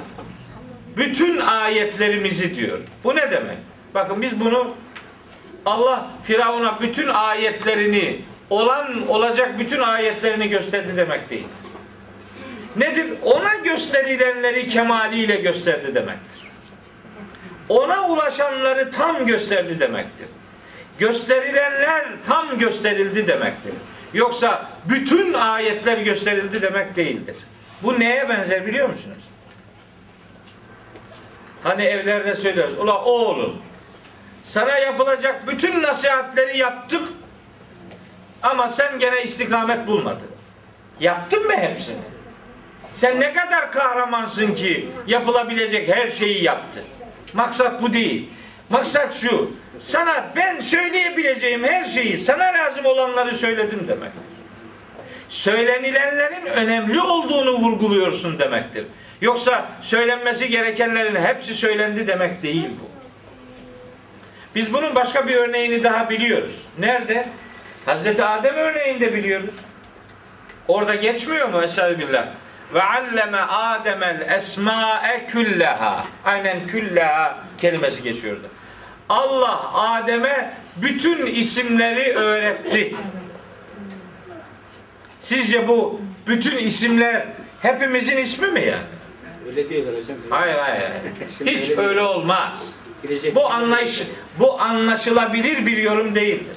Bütün ayetlerimizi diyor. Bu ne demek? Bakın biz bunu Allah Firavun'a bütün ayetlerini olan olacak bütün ayetlerini gösterdi demek değil. Nedir? Ona gösterilenleri kemaliyle gösterdi demektir. Ona ulaşanları tam gösterdi demektir. Gösterilenler tam gösterildi demektir. Yoksa bütün ayetler gösterildi demek değildir. Bu neye benzer biliyor musunuz? Hani evlerde söyleriz. Ula oğlum sana yapılacak bütün nasihatleri yaptık ama sen gene istikamet bulmadın. Yaptın mı hepsini? Sen ne kadar kahramansın ki yapılabilecek her şeyi yaptın. Maksat bu değil. Maksat şu. Sana ben söyleyebileceğim her şeyi, sana lazım olanları söyledim demektir. Söylenilenlerin önemli olduğunu vurguluyorsun demektir. Yoksa söylenmesi gerekenlerin hepsi söylendi demek değil bu. Biz bunun başka bir örneğini daha biliyoruz. Nerede? Hazreti Adem örneğinde biliyoruz. Orada geçmiyor mu Estağfirullah? Ve alleme Ademel esma'e külleha. Aynen külleha kelimesi geçiyordu. Allah Adem'e bütün isimleri öğretti. Sizce bu bütün isimler hepimizin ismi mi yani? Öyle diyorlar hocam. Hayır hayır. Hiç öyle öyle olmaz. Bu anlayış bu anlaşılabilir bir yorum değildir.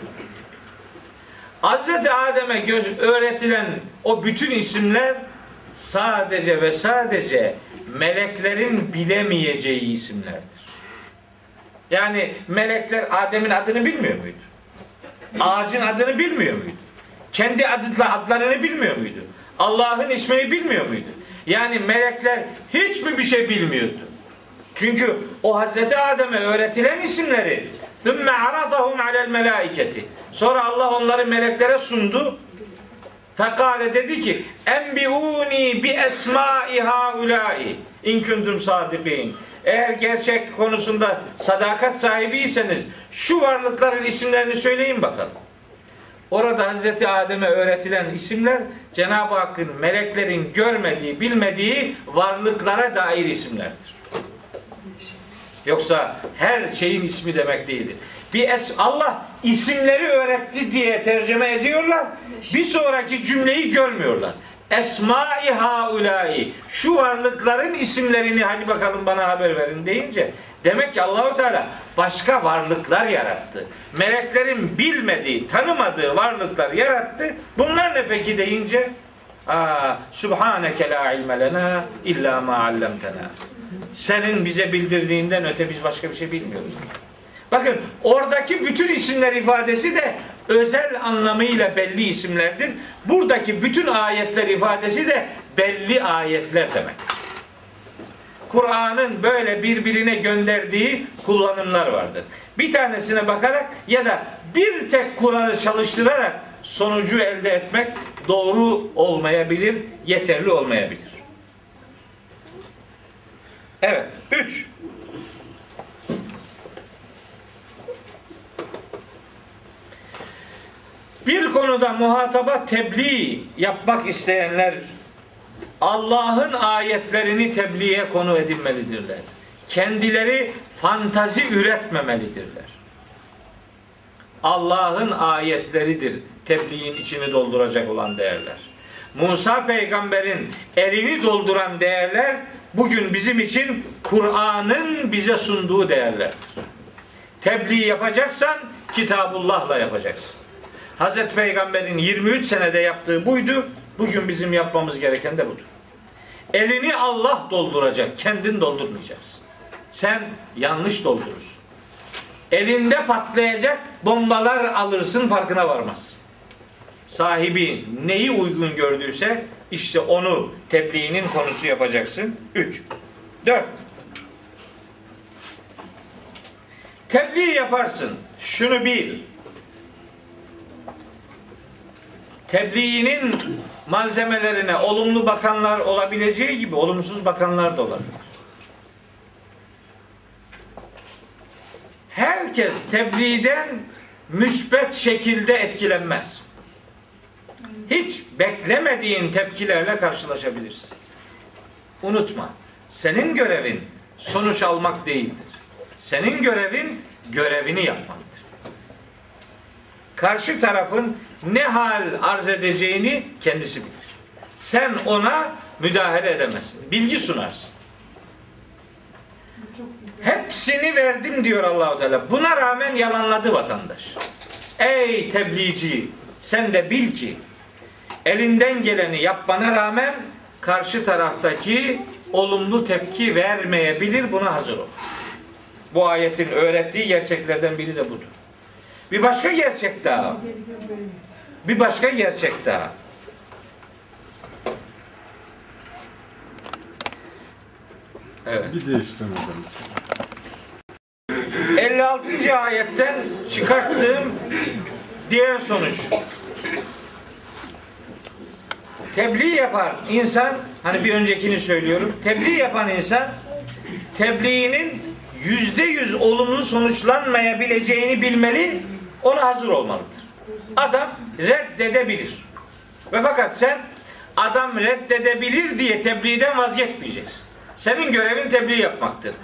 Hazreti Adem'e göz öğretilen o bütün isimler sadece ve sadece meleklerin bilemeyeceği isimlerdir. Yani melekler Adem'in adını bilmiyor muydu? Ağacın adını bilmiyor muydu? Kendi adıyla adlarını bilmiyor muydu? Allah'ın ismini bilmiyor muydu? Yani melekler hiç mi bir şey bilmiyordu? Çünkü o Hazreti Adem'e öğretilen isimleri ثُمَّ عَرَضَهُمْ عَلَى الْمَلَائِكَةِ Sonra Allah onları meleklere sundu. Fekale dedi ki enbiuni bi esmai haulai in kuntum sadikin. Eğer gerçek konusunda sadakat sahibiyseniz şu varlıkların isimlerini söyleyin bakalım. Orada Hazreti Adem'e öğretilen isimler Cenab-ı Hakk'ın meleklerin görmediği, bilmediği varlıklara dair isimlerdir. Yoksa her şeyin ismi demek değildir. Bir es Allah isimleri öğretti diye tercüme ediyorlar. Bir sonraki cümleyi görmüyorlar. Esma-i haulai. Şu varlıkların isimlerini hadi bakalım bana haber verin deyince demek ki Allahu Teala başka varlıklar yarattı. Meleklerin bilmediği, tanımadığı varlıklar yarattı. Bunlar ne peki deyince Aa, Subhaneke la ilme lena illa ma allamtena. Senin bize bildirdiğinden öte biz başka bir şey bilmiyoruz. Bakın oradaki bütün isimler ifadesi de özel anlamıyla belli isimlerdir. Buradaki bütün ayetler ifadesi de belli ayetler demek. Kur'an'ın böyle birbirine gönderdiği kullanımlar vardır. Bir tanesine bakarak ya da bir tek Kur'an'ı çalıştırarak sonucu elde etmek doğru olmayabilir, yeterli olmayabilir. Evet. Üç. Bir konuda muhataba tebliğ yapmak isteyenler Allah'ın ayetlerini tebliğe konu edinmelidirler. Kendileri fantazi üretmemelidirler. Allah'ın ayetleridir tebliğin içini dolduracak olan değerler. Musa peygamberin elini dolduran değerler bugün bizim için Kur'an'ın bize sunduğu değerlerdir. Tebliğ yapacaksan Kitabullah'la yapacaksın. Hazreti Peygamber'in 23 senede yaptığı buydu. Bugün bizim yapmamız gereken de budur. Elini Allah dolduracak, kendin doldurmayacaksın. Sen yanlış doldurursun. Elinde patlayacak bombalar alırsın farkına varmaz. Sahibi neyi uygun gördüyse işte onu tebliğinin konusu yapacaksın. 3. 4. Tebliğ yaparsın. Şunu bil. Tebliğinin malzemelerine olumlu bakanlar olabileceği gibi olumsuz bakanlar da olabilir. Herkes tebliğden müsbet şekilde etkilenmez. Hiç beklemediğin tepkilerle karşılaşabilirsin. Unutma. Senin görevin sonuç almak değildir. Senin görevin görevini yapmaktır. Karşı tarafın ne hal arz edeceğini kendisi bilir. Sen ona müdahale edemezsin. Bilgi sunarsın. Hepsini verdim diyor Allahu Teala. Buna rağmen yalanladı vatandaş. Ey tebliğci sen de bil ki elinden geleni yapmana rağmen karşı taraftaki olumlu tepki vermeyebilir buna hazır ol. Bu ayetin öğrettiği gerçeklerden biri de budur. Bir başka gerçek daha. Bir başka gerçek daha. Evet. Bir de işlemeden. 56. ayetten çıkarttığım diğer sonuç. Tebliğ yapar insan, hani bir öncekini söylüyorum. Tebliğ yapan insan tebliğinin yüzde yüz olumlu sonuçlanmayabileceğini bilmeli, ona hazır olmalıdır. Adam reddedebilir. Ve fakat sen adam reddedebilir diye tebliğden vazgeçmeyeceksin. Senin görevin tebliğ yapmaktır.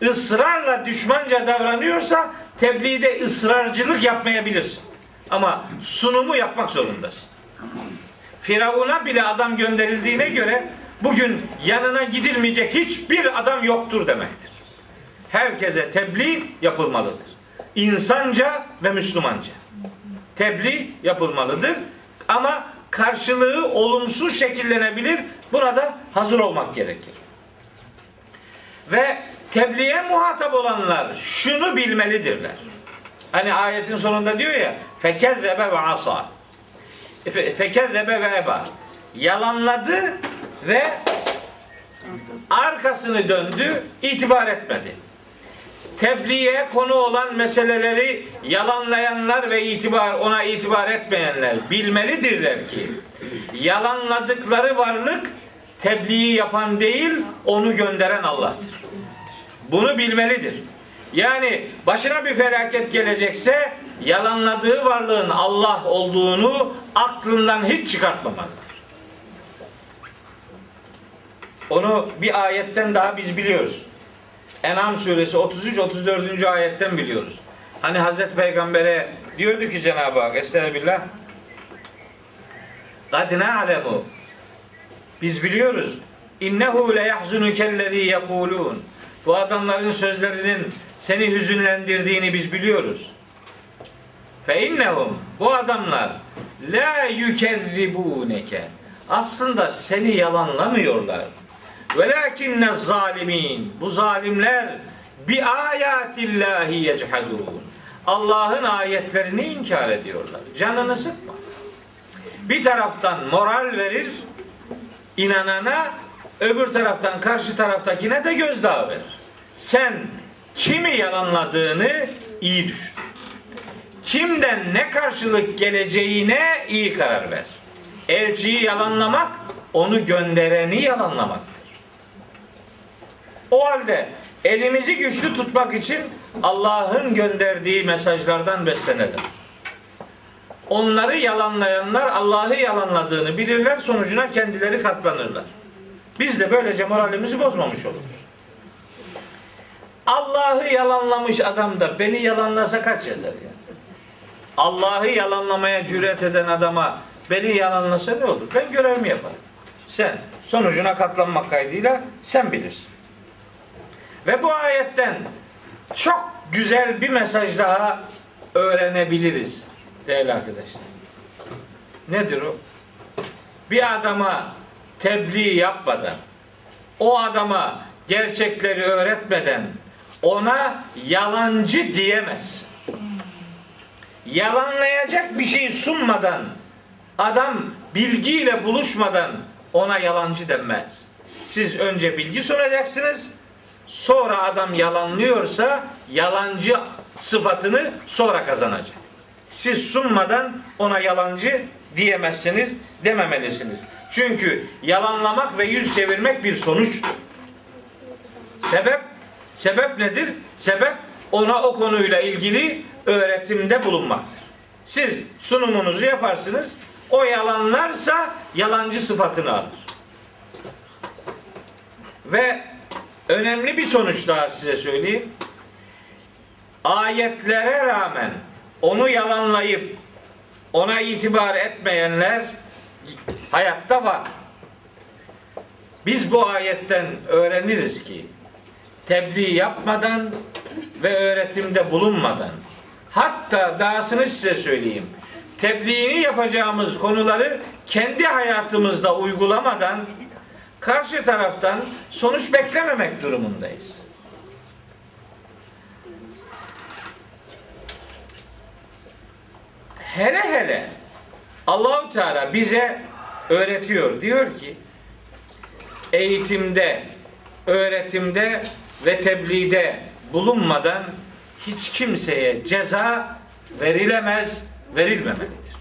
Israrla düşmanca davranıyorsa tebliğde ısrarcılık yapmayabilirsin. Ama sunumu yapmak zorundasın. Firavun'a bile adam gönderildiğine göre bugün yanına gidilmeyecek hiçbir adam yoktur demektir. Herkese tebliğ yapılmalıdır. İnsanca ve Müslümanca. Tebliğ yapılmalıdır. Ama karşılığı olumsuz şekillenebilir. Buna da hazır olmak gerekir. Ve tebliğe muhatap olanlar şunu bilmelidirler. Hani ayetin sonunda diyor ya fekezzebe ve asa. Fe- Fekezzebe ve eba. Yalanladı ve arkasını döndü, itibar etmedi. Tebliğe konu olan meseleleri yalanlayanlar ve itibar ona itibar etmeyenler bilmelidirler ki yalanladıkları varlık tebliği yapan değil, onu gönderen Allah'tır. Bunu bilmelidir. Yani başına bir felaket gelecekse yalanladığı varlığın Allah olduğunu aklından hiç çıkartmamalıdır. Onu bir ayetten daha biz biliyoruz. En'am suresi 33-34. ayetten biliyoruz. Hani Hazreti Peygamber'e diyordu ki Cenab-ı Hak Estağfirullah Kad alemu Biz biliyoruz İnnehu le yahzunukellezî yekulûn Bu adamların sözlerinin seni hüzünlendirdiğini biz biliyoruz. Fe innehum bu adamlar la yükezzibûneke aslında seni yalanlamıyorlar Velakinne zalimin. Bu zalimler bi ayatillahi yechadun. Allah'ın ayetlerini inkar ediyorlar. Canını sıkma. Bir taraftan moral verir inanana, öbür taraftan karşı taraftakine de gözdağı verir. Sen kimi yalanladığını iyi düşün. Kimden ne karşılık geleceğine iyi karar ver. Elçiyi yalanlamak, onu göndereni yalanlamaktır. O halde elimizi güçlü tutmak için Allah'ın gönderdiği mesajlardan beslenelim. Onları yalanlayanlar Allah'ı yalanladığını bilirler, sonucuna kendileri katlanırlar. Biz de böylece moralimizi bozmamış oluruz. Allah'ı yalanlamış adam da beni yalanlasa kaç yazar ya? Allah'ı yalanlamaya cüret eden adama beni yalanlasa ne olur? Ben görevimi yaparım. Sen sonucuna katlanmak kaydıyla sen bilirsin. Ve bu ayetten çok güzel bir mesaj daha öğrenebiliriz değerli arkadaşlar. Nedir o? Bir adama tebliğ yapmadan, o adama gerçekleri öğretmeden ona yalancı diyemez. Yalanlayacak bir şey sunmadan, adam bilgiyle buluşmadan ona yalancı denmez. Siz önce bilgi sunacaksınız, sonra adam yalanlıyorsa yalancı sıfatını sonra kazanacak. Siz sunmadan ona yalancı diyemezsiniz, dememelisiniz. Çünkü yalanlamak ve yüz çevirmek bir sonuçtur. Sebep sebep nedir? Sebep ona o konuyla ilgili öğretimde bulunmaktır. Siz sunumunuzu yaparsınız. O yalanlarsa yalancı sıfatını alır. Ve önemli bir sonuç daha size söyleyeyim. Ayetlere rağmen onu yalanlayıp ona itibar etmeyenler hayatta var. Biz bu ayetten öğreniriz ki tebliğ yapmadan ve öğretimde bulunmadan hatta dahasını size söyleyeyim. Tebliğini yapacağımız konuları kendi hayatımızda uygulamadan karşı taraftan sonuç beklememek durumundayız. Hele hele Allahu Teala bize öğretiyor. Diyor ki eğitimde, öğretimde ve tebliğde bulunmadan hiç kimseye ceza verilemez, verilmemelidir.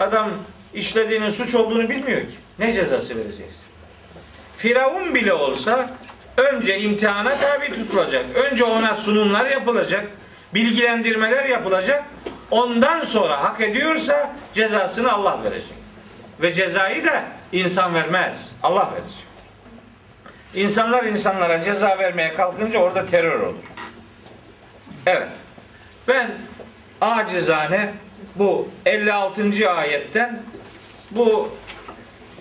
Adam işlediğinin suç olduğunu bilmiyor ki. Ne cezası vereceksin? Firavun bile olsa önce imtihana tabi tutulacak. Önce ona sunumlar yapılacak. Bilgilendirmeler yapılacak. Ondan sonra hak ediyorsa cezasını Allah verecek. Ve cezayı da insan vermez. Allah verecek. İnsanlar insanlara ceza vermeye kalkınca orada terör olur. Evet. Ben acizane bu 56. ayetten bu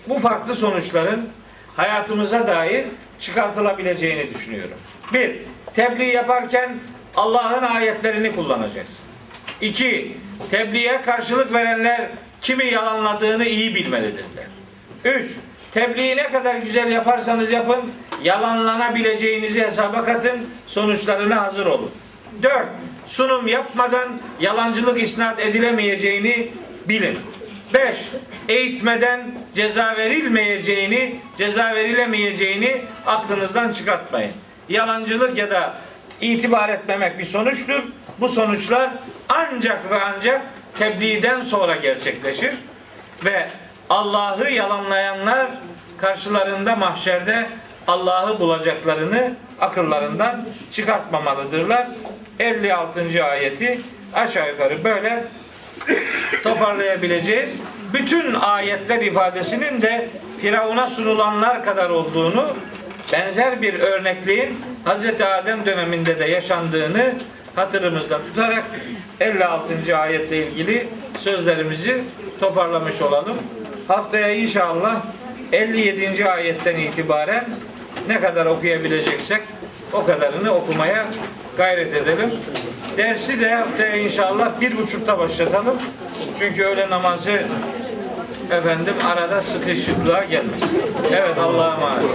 bu farklı sonuçların hayatımıza dair çıkartılabileceğini düşünüyorum. Bir, tebliğ yaparken Allah'ın ayetlerini kullanacaksın. İki, tebliğe karşılık verenler kimi yalanladığını iyi bilmelidirler. Üç, tebliği ne kadar güzel yaparsanız yapın, yalanlanabileceğinizi hesaba katın, sonuçlarına hazır olun. Dört, sunum yapmadan yalancılık isnat edilemeyeceğini bilin. Beş, eğitmeden ceza verilmeyeceğini, ceza verilemeyeceğini aklınızdan çıkartmayın. Yalancılık ya da itibar etmemek bir sonuçtur. Bu sonuçlar ancak ve ancak tebliğden sonra gerçekleşir. Ve Allah'ı yalanlayanlar karşılarında mahşerde Allah'ı bulacaklarını akıllarından çıkartmamalıdırlar. 56. ayeti aşağı yukarı böyle toparlayabileceğiz. Bütün ayetler ifadesinin de Firavun'a sunulanlar kadar olduğunu benzer bir örnekliğin Hz. Adem döneminde de yaşandığını hatırımızda tutarak 56. ayetle ilgili sözlerimizi toparlamış olalım. Haftaya inşallah 57. ayetten itibaren ne kadar okuyabileceksek o kadarını okumaya gayret edelim. Dersi de haftaya inşallah bir buçukta başlatalım. Çünkü öğle namazı efendim arada sıkışıklığa gelmesin. Evet Allah'a emanet.